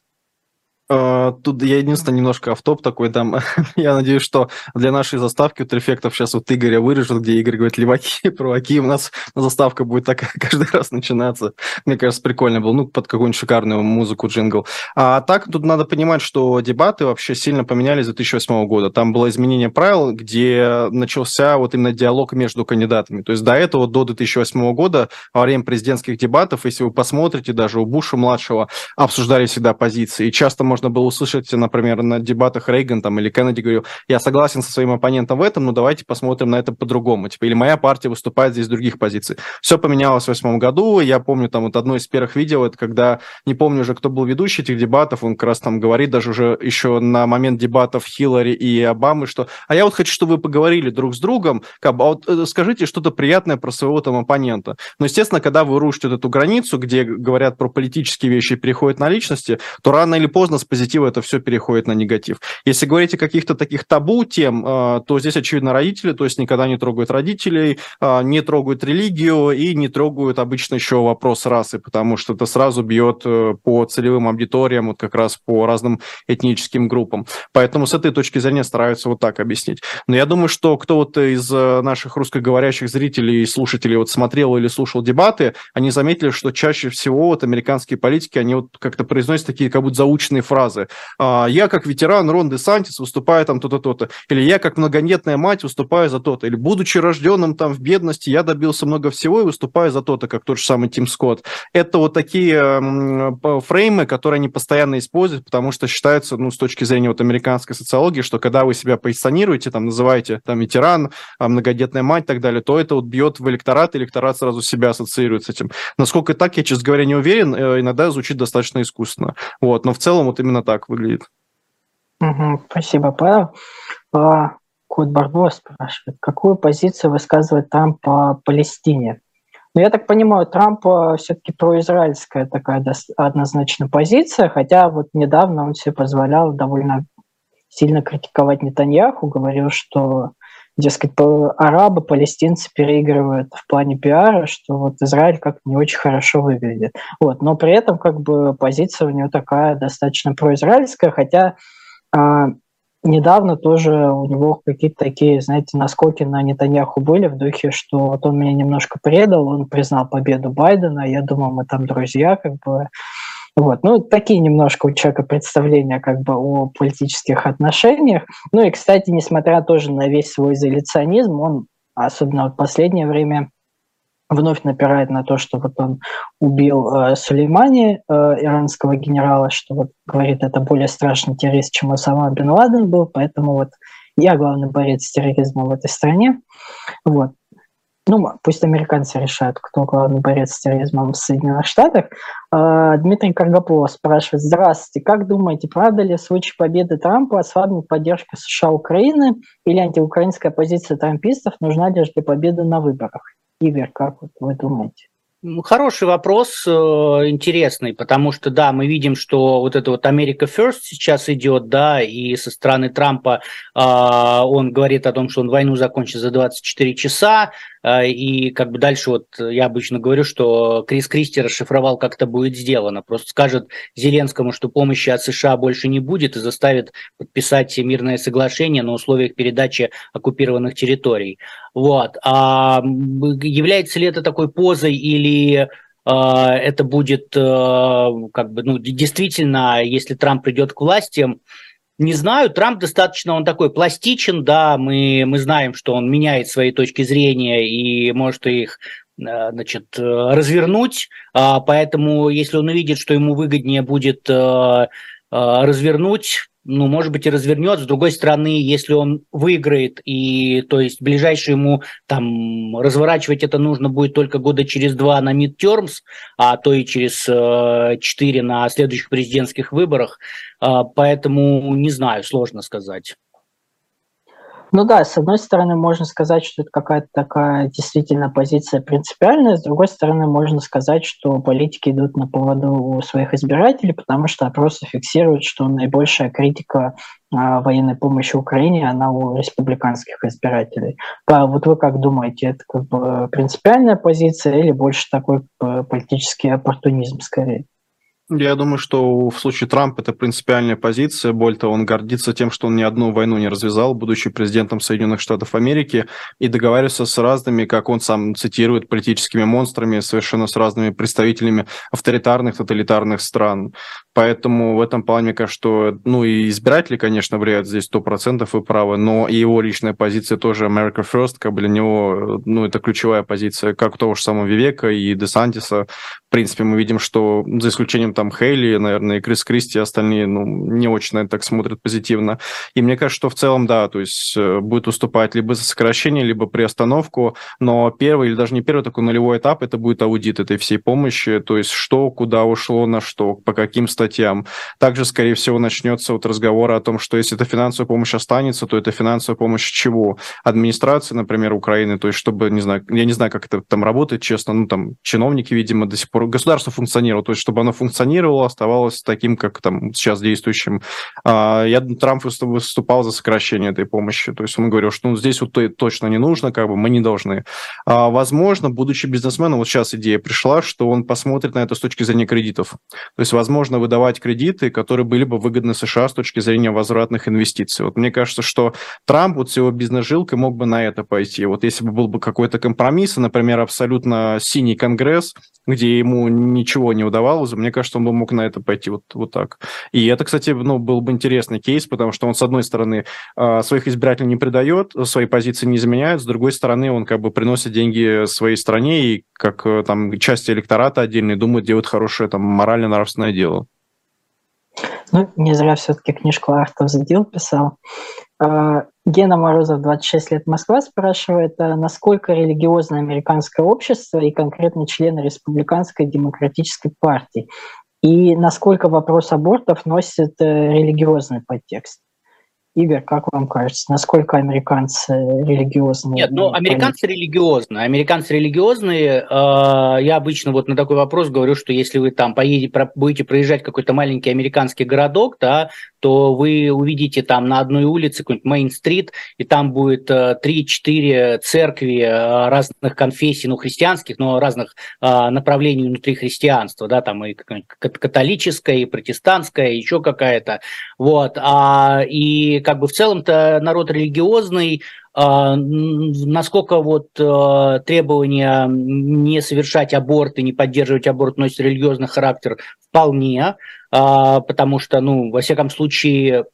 [SPEAKER 2] Uh, тут я единственное немножко автоп такой там. [laughs] я надеюсь, что для нашей заставки вот эффектов сейчас вот Игоря вырежут, где Игорь говорит леваки, [laughs] проваки. У нас заставка будет так [laughs] каждый раз начинаться. Мне кажется, прикольно было. Ну, под какую-нибудь шикарную музыку джингл. А так тут надо понимать, что дебаты вообще сильно поменялись с 2008 года. Там было изменение правил, где начался вот именно диалог между кандидатами. То есть до этого, до 2008 года, во время президентских дебатов, если вы посмотрите, даже у Буша-младшего обсуждали всегда позиции. И часто можно было услышать, например, на дебатах Рейган там, или Кеннеди говорил, я согласен со своим оппонентом в этом, но давайте посмотрим на это по-другому. Типа, или моя партия выступает здесь с других позиций. Все поменялось в 2008 году. Я помню там вот одно из первых видео, это когда, не помню уже, кто был ведущий этих дебатов, он как раз там говорит даже уже еще на момент дебатов Хиллари и Обамы, что а я вот хочу, чтобы вы поговорили друг с другом, как бы, а вот э, скажите что-то приятное про своего там оппонента. Но, естественно, когда вы рушите вот эту границу, где говорят про политические вещи и переходят на личности, то рано или поздно позитива это все переходит на негатив. Если говорить о каких-то таких табу тем, э, то здесь, очевидно, родители, то есть никогда не трогают родителей, э, не трогают религию и не трогают обычно еще вопрос расы, потому что это сразу бьет по целевым аудиториям, вот как раз по разным этническим группам. Поэтому с этой точки зрения стараются вот так объяснить. Но я думаю, что кто вот из наших русскоговорящих зрителей и слушателей вот смотрел или слушал дебаты, они заметили, что чаще всего вот американские политики, они вот как-то произносят такие как будто заученные фразы. «А, «Я как ветеран Рон де Сантис выступаю там то-то, то-то». Или «Я как многодетная мать выступаю за то-то». Или «Будучи рожденным там в бедности, я добился много всего и выступаю за то-то», как тот же самый Тим Скотт. Это вот такие фреймы, которые они постоянно используют, потому что считается, ну, с точки зрения вот американской социологии, что когда вы себя позиционируете, там, называете там ветеран, а, многодетная мать и так далее, то это вот бьет в электорат, электорат сразу себя ассоциирует с этим. Насколько так, я, честно говоря, не уверен, э, иногда звучит достаточно искусственно. Вот, но в целом вот именно так выглядит.
[SPEAKER 1] Угу, спасибо, Павел. А, Кот Барбо спрашивает, какую позицию высказывает Трамп по Палестине? Ну, я так понимаю, Трамп все-таки произраильская такая однозначно позиция, хотя вот недавно он себе позволял довольно сильно критиковать Нетаньяху, говорил, что дескать, арабы, палестинцы переигрывают в плане пиара, что вот Израиль как-то не очень хорошо выглядит. Вот. Но при этом как бы позиция у него такая достаточно произраильская, хотя а, недавно тоже у него какие-то такие, знаете, наскоки на Нетаньяху были в духе, что вот он меня немножко предал, он признал победу Байдена, я думал, мы там друзья, как бы вот. Ну, такие немножко у человека представления как бы о политических отношениях. Ну и, кстати, несмотря тоже на весь свой изоляционизм, он, особенно в последнее время, вновь напирает на то, что вот он убил э, Сулеймани, э, иранского генерала, что вот говорит, это более страшный террорист, чем Осама Бен Ладен был, поэтому вот я главный борец с терроризмом в этой стране. Вот ну, пусть американцы решают, кто главный борец с терроризмом в Соединенных Штатах. А, Дмитрий Каргополов спрашивает, здравствуйте, как думаете, правда ли в случае победы Трампа ослабнет поддержка США Украины или антиукраинская позиция трампистов нужна лишь для победы на выборах? Игорь, как вы думаете?
[SPEAKER 3] Хороший вопрос, э, интересный, потому что, да, мы видим, что вот это вот Америка First сейчас идет, да, и со стороны Трампа э, он говорит о том, что он войну закончит за 24 часа, э, и как бы дальше вот я обычно говорю, что Крис Кристи расшифровал, как это будет сделано, просто скажет Зеленскому, что помощи от США больше не будет и заставит подписать мирное соглашение на условиях передачи оккупированных территорий. Вот. А является ли это такой позой или а, это будет а, как бы, ну, действительно, если Трамп придет к власти, не знаю, Трамп достаточно, он такой пластичен, да, мы, мы знаем, что он меняет свои точки зрения и может их а, значит, развернуть, поэтому если он увидит, что ему выгоднее будет развернуть ну, может быть, и развернет. С другой стороны, если он выиграет, и, то есть, ближайшее ему там разворачивать это нужно будет только года через два на midterms, а то и через э, четыре на следующих президентских выборах. Э, поэтому, не знаю, сложно сказать.
[SPEAKER 1] Ну да, с одной стороны, можно сказать, что это какая-то такая действительно позиция принципиальная, с другой стороны, можно сказать, что политики идут на поводу у своих избирателей, потому что опросы фиксируют, что наибольшая критика а, военной помощи Украине, она у республиканских избирателей. А вот вы как думаете, это как бы принципиальная позиция или больше такой политический оппортунизм скорее?
[SPEAKER 2] Я думаю, что в случае Трампа это принципиальная позиция. Более того, он гордится тем, что он ни одну войну не развязал, будучи президентом Соединенных Штатов Америки, и договаривается с разными, как он сам цитирует, политическими монстрами, совершенно с разными представителями авторитарных, тоталитарных стран. Поэтому в этом плане, мне кажется, что, ну, и избиратели, конечно, влияют здесь 100% и правы, но и его личная позиция тоже America First, как бы для него, ну, это ключевая позиция, как у того же самого Вивека и Десантиса. В принципе, мы видим, что за исключением там Хейли, наверное, и Крис Кристи, остальные, ну, не очень на это так смотрят позитивно. И мне кажется, что в целом, да, то есть э, будет уступать либо за сокращение, либо приостановку, но первый или даже не первый, такой нулевой этап, это будет аудит этой всей помощи, то есть что, куда ушло, на что, по каким статьям. Также, скорее всего, начнется вот разговор о том, что если эта финансовая помощь останется, то это финансовая помощь чего? Администрации, например, Украины, то есть чтобы, не знаю, я не знаю, как это там работает, честно, ну, там, чиновники, видимо, до сих пор, государство функционировало, то есть чтобы оно функционировало, оставалось таким, как там сейчас действующим. А, я Трамп выступал за сокращение этой помощи. То есть он говорил, что ну, здесь вот точно не нужно, как бы мы не должны. А, возможно, будучи бизнесменом, вот сейчас идея пришла, что он посмотрит на это с точки зрения кредитов. То есть, возможно, выдавать кредиты, которые были бы выгодны США с точки зрения возвратных инвестиций. Вот мне кажется, что Трамп вот с его бизнес-жилкой мог бы на это пойти. Вот если бы был бы какой-то компромисс, например, абсолютно синий конгресс, где ему ничего не удавалось, мне кажется, он бы мог на это пойти вот, вот так. И это, кстати, ну, был бы интересный кейс, потому что он, с одной стороны, а, своих избирателей не предает, свои позиции не изменяет, с другой стороны, он как бы приносит деньги своей стране и как э, там части электората отдельные думают, делают хорошее там морально-нравственное дело.
[SPEAKER 1] Ну, не зря все-таки книжку «Art Deal» писал. А, Гена Морозов, 26 лет, Москва, спрашивает, а насколько религиозное американское общество и конкретно члены Республиканской демократической партии, и насколько вопрос абортов носит э, религиозный подтекст. Игорь, как вам кажется, насколько американцы религиозные?
[SPEAKER 3] Нет, ну, американцы религиозные. Американцы религиозные. Э, я обычно вот на такой вопрос говорю, что если вы там поедете, будете проезжать какой-то маленький американский городок, да, то вы увидите там на одной улице какой-нибудь Мейн-стрит, и там будет 3-4 э, церкви э, разных конфессий, ну, христианских, но разных направлений внутри христианства, да, там и католическая, и протестантская, и еще какая-то. Вот. А, и как бы в целом-то народ религиозный, а, насколько вот а, требования не совершать аборт и не поддерживать аборт носит религиозный характер, вполне, а, потому что, ну, во всяком случае,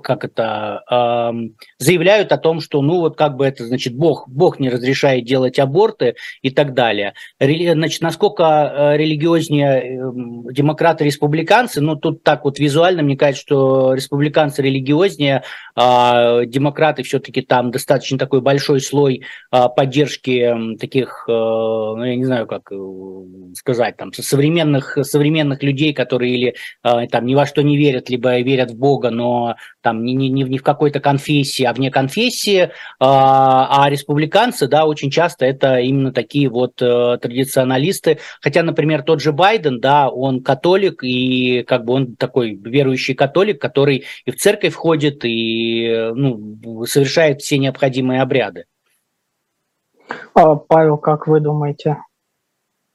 [SPEAKER 3] как это, э, заявляют о том, что, ну, вот как бы это, значит, Бог, Бог не разрешает делать аборты и так далее. Рели, значит, насколько э, религиознее э, демократы, республиканцы, ну, тут так вот визуально, мне кажется, что республиканцы религиознее, э, демократы все-таки там достаточно такой большой слой э, поддержки таких, э, ну, я не знаю, как э, сказать, там, современных, современных людей, которые или там ни во что не верят, либо верят в Бога, но там не, не, не в какой-то конфессии, а вне конфессии, а, а республиканцы, да, очень часто это именно такие вот а, традиционалисты, хотя, например, тот же Байден, да, он католик, и как бы он такой верующий католик, который и в церковь входит, и ну, совершает все необходимые обряды.
[SPEAKER 1] А, Павел, как вы думаете,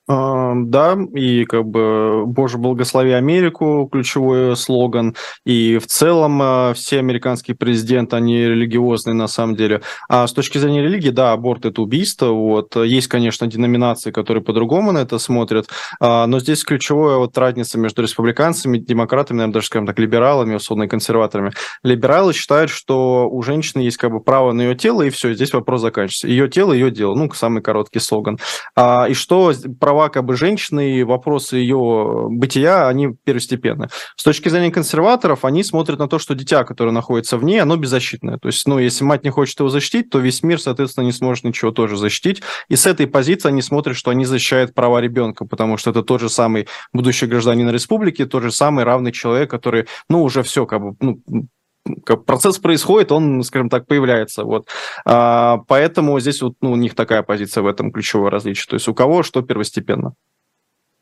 [SPEAKER 2] да, и как бы «Боже, благослови Америку» – ключевой слоган. И в целом а, все американские президенты, они религиозные на самом деле. А с точки зрения религии, да, аборт – это убийство. Вот. Есть, конечно, деноминации, которые по-другому на это смотрят. А, но здесь ключевая вот разница между республиканцами, демократами, наверное, даже, скажем так, либералами, условно, и консерваторами. Либералы считают, что у женщины есть как бы право на ее тело, и все, здесь вопрос заканчивается. Ее тело, ее дело. Ну, самый короткий слоган. И что право права как бы женщины и вопросы ее бытия, они первостепенны. С точки зрения консерваторов, они смотрят на то, что дитя, которое находится в ней, оно беззащитное. То есть, ну, если мать не хочет его защитить, то весь мир, соответственно, не сможет ничего тоже защитить. И с этой позиции они смотрят, что они защищают права ребенка, потому что это тот же самый будущий гражданин республики, тот же самый равный человек, который, ну, уже все, как бы, ну, процесс происходит, он, скажем так, появляется. Вот. А, поэтому здесь вот, ну, у них такая позиция в этом ключевое различие. То есть у кого что первостепенно.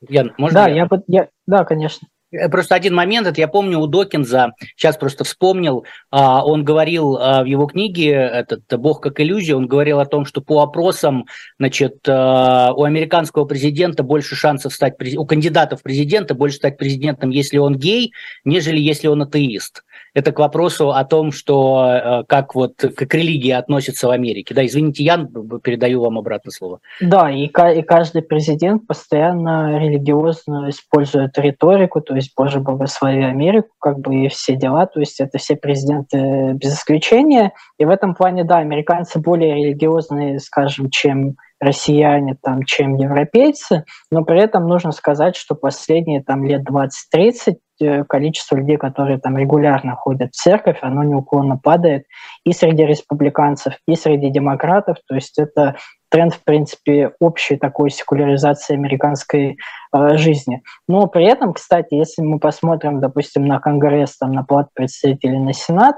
[SPEAKER 1] Ян, можно да, я? Я, я, да, конечно.
[SPEAKER 3] Э, просто один момент, это я помню у Докинза, сейчас просто вспомнил, а, он говорил а, в его книге, этот «Бог как иллюзия», он говорил о том, что по опросам, значит, а, у американского президента больше шансов стать, у кандидатов президента больше стать президентом, если он гей, нежели если он атеист. Это к вопросу о том, что как вот к религии относятся в Америке. Да, извините, Ян, передаю вам обратно слово.
[SPEAKER 1] Да, и, и каждый президент постоянно религиозно использует риторику, то есть «Боже, благослови Америку», как бы и все дела, то есть это все президенты без исключения. И в этом плане, да, американцы более религиозные, скажем, чем россияне, там, чем европейцы, но при этом нужно сказать, что последние там, лет 20-30 э, количество людей, которые там регулярно ходят в церковь, оно неуклонно падает и среди республиканцев, и среди демократов. То есть это тренд, в принципе, общей такой секуляризации американской э, жизни. Но при этом, кстати, если мы посмотрим, допустим, на Конгресс, там, на Палату представителей, на Сенат,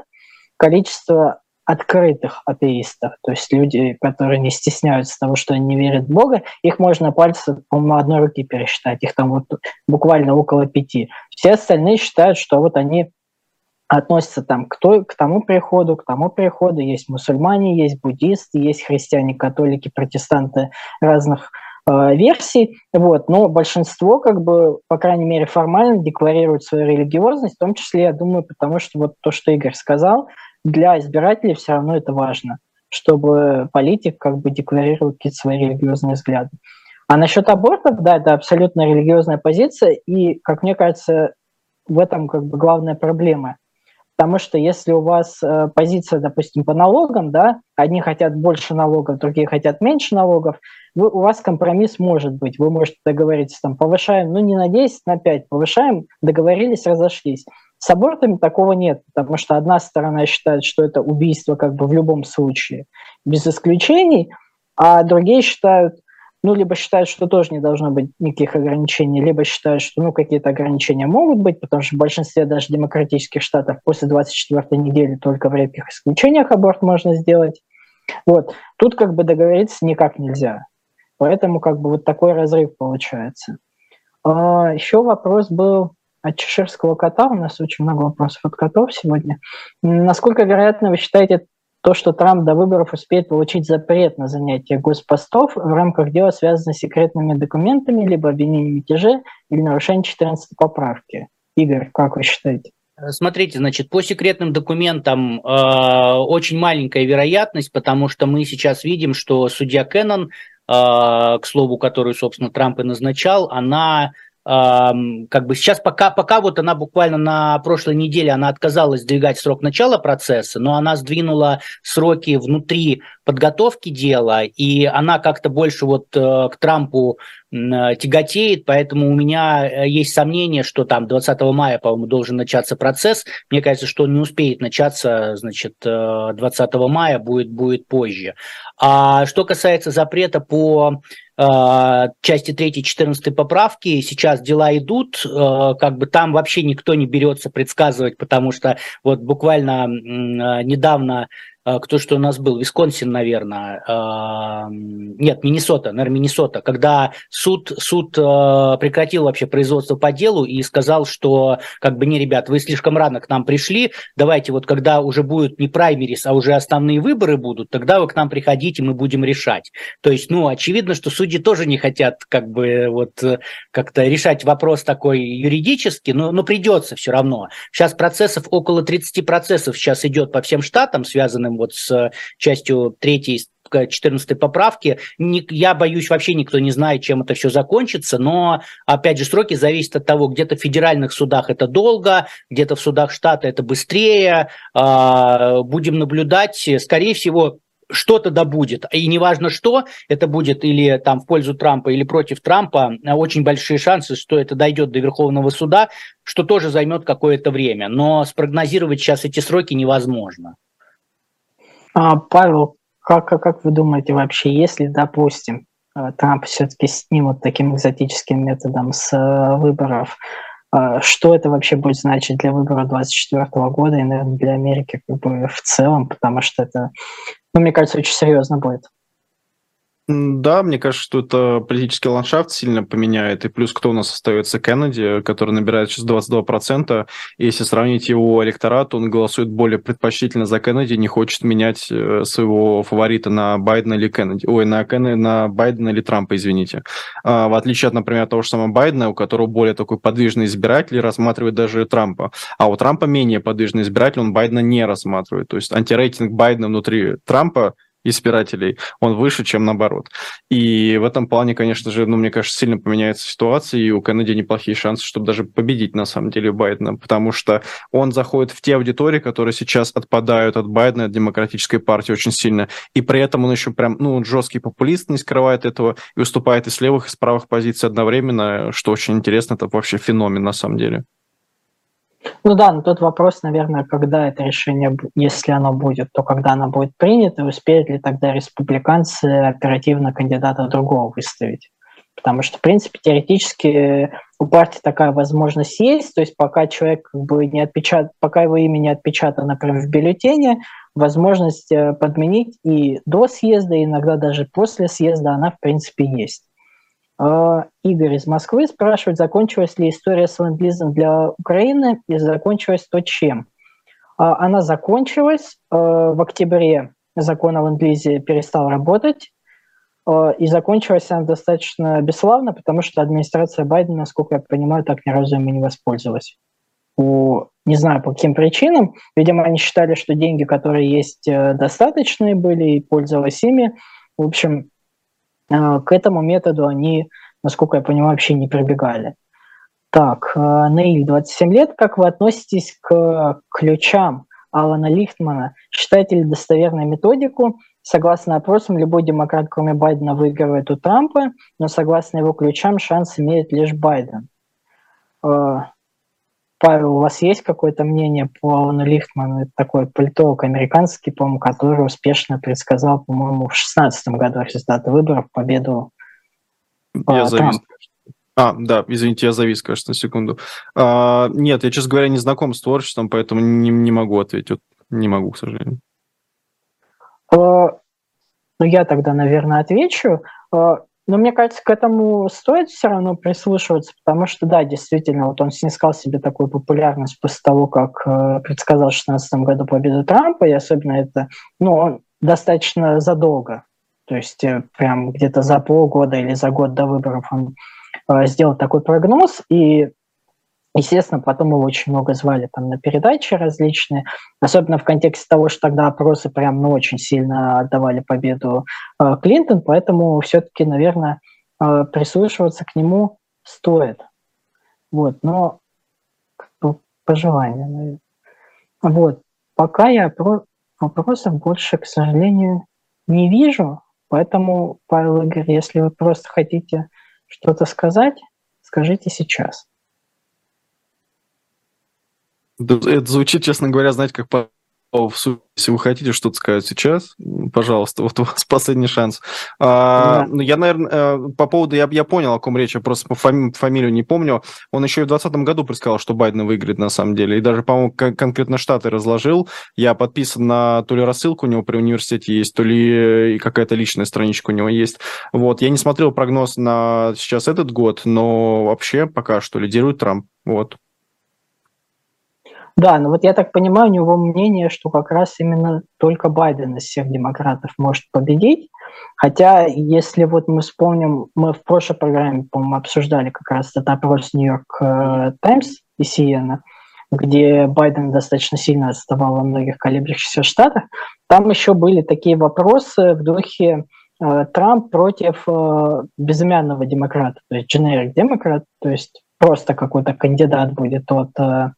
[SPEAKER 1] количество открытых атеистов, то есть люди, которые не стесняются того, что они не верят в Бога, их можно пальцы, по-моему, одной руки пересчитать, их там вот буквально около пяти. Все остальные считают, что вот они относятся там к, той, к тому приходу, к тому приходу. Есть мусульмане, есть буддисты, есть христиане, католики, протестанты разных э, версий. Вот. Но большинство, как бы, по крайней мере, формально декларирует свою религиозность, в том числе, я думаю, потому что вот то, что Игорь сказал, для избирателей все равно это важно, чтобы политик как бы декларировал какие-то свои религиозные взгляды. А насчет абортов, да, это абсолютно религиозная позиция, и, как мне кажется, в этом как бы главная проблема – Потому что если у вас э, позиция, допустим, по налогам, да, одни хотят больше налогов, другие хотят меньше налогов, вы, у вас компромисс может быть. Вы можете договориться, там, повышаем, ну, не на 10, на 5, повышаем, договорились, разошлись. С абортами такого нет, потому что одна сторона считает, что это убийство как бы в любом случае, без исключений, а другие считают, ну, либо считают, что тоже не должно быть никаких ограничений, либо считают, что, ну, какие-то ограничения могут быть, потому что в большинстве даже демократических штатов после 24 недели только в редких исключениях аборт можно сделать. Вот. Тут как бы договориться никак нельзя. Поэтому как бы вот такой разрыв получается. А, еще вопрос был от чеширского кота. У нас очень много вопросов от котов сегодня. Насколько вероятно вы считаете то, что Трамп до выборов успеет получить запрет на занятие госпостов в рамках дела, связанного с секретными документами, либо обвинением в мятеже или нарушением 14 поправки. Игорь, как вы считаете?
[SPEAKER 3] Смотрите, значит, по секретным документам э, очень маленькая вероятность, потому что мы сейчас видим, что судья Кеннон, э, к слову, которую, собственно, Трамп и назначал, она как бы сейчас пока, пока вот она буквально на прошлой неделе она отказалась сдвигать срок начала процесса, но она сдвинула сроки внутри подготовки дела, и она как-то больше вот э, к Трампу тяготеет, поэтому у меня э, есть сомнение, что там 20 мая, по-моему, должен начаться процесс. Мне кажется, что он не успеет начаться, значит, 20 э, мая, будет, будет позже. А что касается запрета по части 3 14 поправки, сейчас дела идут, как бы там вообще никто не берется предсказывать, потому что вот буквально недавно кто что у нас был, Висконсин, наверное, а, нет, Миннесота, наверное, Миннесота, когда суд, суд а, прекратил вообще производство по делу и сказал, что как бы не, ребят, вы слишком рано к нам пришли, давайте вот когда уже будет не праймерис, а уже основные выборы будут, тогда вы к нам приходите, мы будем решать. То есть, ну, очевидно, что судьи тоже не хотят как бы вот как-то решать вопрос такой юридически, но, но придется все равно. Сейчас процессов, около 30 процессов сейчас идет по всем штатам, связанным вот с э, частью третьей 14 поправки. Я боюсь, вообще никто не знает, чем это все закончится, но, опять же, сроки зависят от того, где-то в федеральных судах это долго, где-то в судах штата это быстрее. А, будем наблюдать. Скорее всего, что-то да будет. И неважно что, это будет или там в пользу Трампа, или против Трампа, очень большие шансы, что это дойдет до Верховного суда, что тоже займет какое-то время. Но спрогнозировать сейчас эти сроки невозможно.
[SPEAKER 1] А, Павел, как, как вы думаете вообще, если, допустим, э, Трамп все-таки снимут таким экзотическим методом с э, выборов, э, что это вообще будет значить для выборов 2024 года и, наверное, для Америки как бы в целом, потому что это, ну, мне кажется, очень серьезно будет.
[SPEAKER 2] Да, мне кажется, что это политический ландшафт сильно поменяет. И плюс кто у нас остается? Кеннеди, который набирает сейчас 22%. И если сравнить его электорат, он голосует более предпочтительно за Кеннеди, не хочет менять э, своего фаворита на Байдена или Кеннеди. Ой, на, Кеннеди, на Байдена или Трампа, извините. А, в отличие от, например, того же самого Байдена, у которого более такой подвижный избиратель, рассматривает даже Трампа. А у Трампа менее подвижный избиратель, он Байдена не рассматривает. То есть антирейтинг Байдена внутри Трампа избирателей, он выше, чем наоборот. И в этом плане, конечно же, ну, мне кажется, сильно поменяется ситуация, и у Кеннеди неплохие шансы, чтобы даже победить, на самом деле, Байдена, потому что он заходит в те аудитории, которые сейчас отпадают от Байдена, от демократической партии очень сильно, и при этом он еще прям, ну, жесткий популист, не скрывает этого, и выступает из левых, и с правых позиций одновременно, что очень интересно, это вообще феномен, на самом деле.
[SPEAKER 1] Ну да, но тут вопрос, наверное, когда это решение, если оно будет, то когда оно будет принято, успеют ли тогда республиканцы оперативно кандидата другого выставить. Потому что, в принципе, теоретически у партии такая возможность есть, то есть пока человек как бы не отпечат, пока его имя не отпечатано, например, в бюллетене, возможность э, подменить и до съезда, и иногда даже после съезда она, в принципе, есть. А, Игорь из Москвы спрашивает, закончилась ли история с ленд для Украины и закончилась то чем. А, она закончилась а, в октябре. Закон о ленд перестал работать. И закончилась она достаточно бесславно, потому что администрация Байдена, насколько я понимаю, так ни разу ими не воспользовалась. По, не знаю, по каким причинам. Видимо, они считали, что деньги, которые есть, э, достаточные были, и пользовалась ими. В общем, Э, к этому методу они, насколько я понимаю, вообще не прибегали. Так, э, Наиль, 27 лет. Как вы относитесь к ключам Алана Лихтмана? Считаете ли достоверной методику? Согласно опросам, любой демократ, кроме Байдена, выигрывает у Трампа, но согласно его ключам шанс имеет лишь Байден. Павел, у вас есть какое-то мнение по Алану Лихтману? Это такой политолог американский, по-моему, который успешно предсказал, по-моему, в 2016 году результаты выборов, победу
[SPEAKER 2] Я завис. А, да, извините, я завис, кажется, на секунду. А, нет, я, честно говоря, не знаком с творчеством, поэтому не, не могу ответить. Вот, не могу, к сожалению.
[SPEAKER 1] А, ну, я тогда, наверное, отвечу. А, но мне кажется, к этому стоит все равно прислушиваться, потому что, да, действительно, вот он снискал себе такую популярность после того, как э, предсказал в 2016 году победу Трампа, и особенно это, ну, достаточно задолго, то есть э, прям где-то за полгода или за год до выборов он э, сделал такой прогноз, и Естественно, потом его очень много звали там на передачи различные, особенно в контексте того, что тогда опросы прям ну, очень сильно отдавали победу э, Клинтон, поэтому все-таки, наверное, э, прислушиваться к нему стоит. Вот, но по, по желанию. Вот, пока я про вопросов больше, к сожалению, не вижу, поэтому, Павел Игорь, если вы просто хотите что-то сказать, скажите сейчас.
[SPEAKER 2] Это звучит, честно говоря, знаете, как по если вы хотите что-то сказать сейчас, пожалуйста, вот у вас последний шанс. А, да. Ну, я, наверное, э, по поводу, я, я понял, о ком речь, я просто по фами, фамилию не помню. Он еще и в 2020 году предсказал, что Байден выиграет на самом деле. И даже, по-моему, конкретно штаты разложил. Я подписан на то ли рассылку у него при университете есть, то ли э, какая-то личная страничка у него есть. Вот, я не смотрел прогноз на сейчас этот год, но вообще пока что лидирует Трамп. Вот.
[SPEAKER 1] Да, но вот я так понимаю, у него мнение, что как раз именно только Байден из всех демократов может победить. Хотя, если вот мы вспомним, мы в прошлой программе, по-моему, обсуждали как раз этот опрос Нью-Йорк Таймс и CNN, где Байден достаточно сильно отставал во многих колеблющихся штатах. Там еще были такие вопросы в духе э, Трамп против э, безымянного демократа, то есть generic демократ, то есть просто какой-то кандидат будет от э, Э,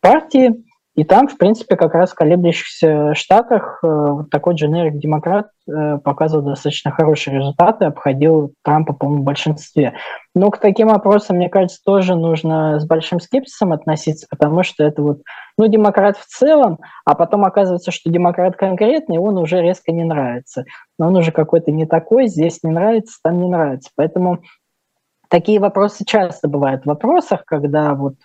[SPEAKER 1] партии, и там, в принципе, как раз в колеблющихся штатах э, вот такой дженерик демократ э, показывал достаточно хорошие результаты, обходил Трампа, по-моему, в большинстве. Но к таким вопросам, мне кажется, тоже нужно с большим скепсисом относиться, потому что это вот, ну, демократ в целом, а потом оказывается, что демократ конкретный, он уже резко не нравится. Но он уже какой-то не такой, здесь не нравится, там не нравится. Поэтому такие вопросы часто бывают в вопросах, когда вот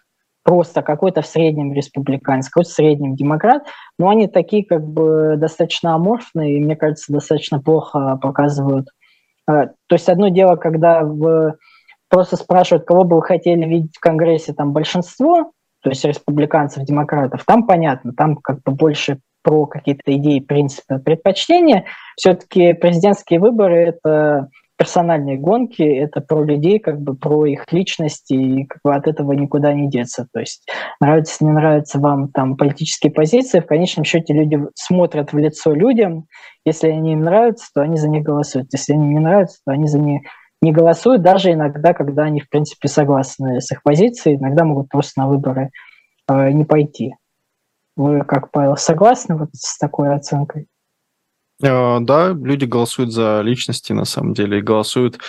[SPEAKER 1] просто какой-то в среднем республиканец, какой-то в среднем демократ, но они такие как бы достаточно аморфные и, мне кажется, достаточно плохо показывают. То есть одно дело, когда в просто спрашивают, кого бы вы хотели видеть в Конгрессе, там большинство, то есть республиканцев, демократов, там понятно, там как бы больше про какие-то идеи, принципы, предпочтения. Все-таки президентские выборы – это персональные гонки, это про людей, как бы про их личности, и как бы от этого никуда не деться. То есть нравится, не нравится вам там политические позиции, в конечном счете люди смотрят в лицо людям, если они им нравятся, то они за них голосуют, если они не нравятся, то они за них не голосуют, даже иногда, когда они, в принципе, согласны с их позицией, иногда могут просто на выборы э, не пойти. Вы, как Павел, согласны вот с такой оценкой?
[SPEAKER 2] Э, да, люди голосуют за личности, на самом деле, и голосуют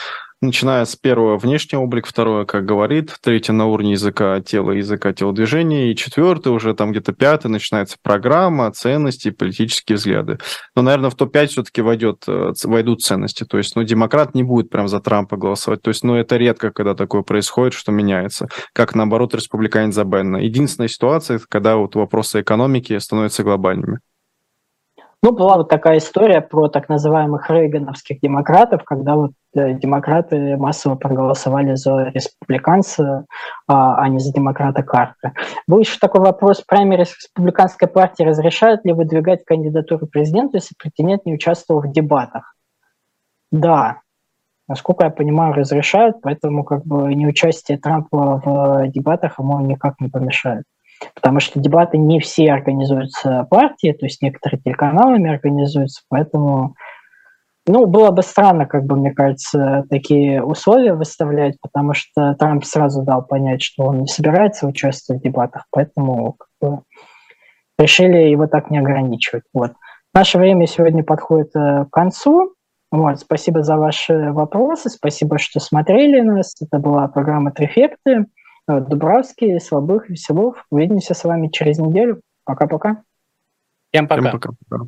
[SPEAKER 2] начиная с первого внешний облик, второе, как говорит, третье на уровне языка тела, языка телодвижения, и четвертое уже там где-то пятый начинается программа, ценности, политические взгляды. Но, наверное, в топ-5 все-таки войдет, э, войдут ценности. То есть, ну, демократ не будет прям за Трампа голосовать. То есть, ну, это редко, когда такое происходит, что меняется. Как, наоборот, республиканец за Бенна. Единственная ситуация, когда вот вопросы экономики становятся глобальными.
[SPEAKER 1] Ну, была вот такая история про так называемых рейгановских демократов, когда вот э, демократы массово проголосовали за республиканца, а, а не за демократа Картера. Был еще такой вопрос, праймерис республиканской партии разрешают ли выдвигать кандидатуру президента, если претендент не участвовал в дебатах? Да, насколько я понимаю, разрешают, поэтому как бы неучастие Трампа в дебатах ему никак не помешает потому что дебаты не все организуются партией, то есть некоторые телеканалами организуются, поэтому ну, было бы странно, как бы, мне кажется, такие условия выставлять, потому что Трамп сразу дал понять, что он не собирается участвовать в дебатах, поэтому как бы, решили его так не ограничивать. Вот. Наше время сегодня подходит э, к концу. Вот, спасибо за ваши вопросы, спасибо, что смотрели нас. Это была программа «Трефекты». Э, Дубравский, Слабых, Веселов. Увидимся с вами через неделю. Пока-пока.
[SPEAKER 3] Всем пока. Всем пока.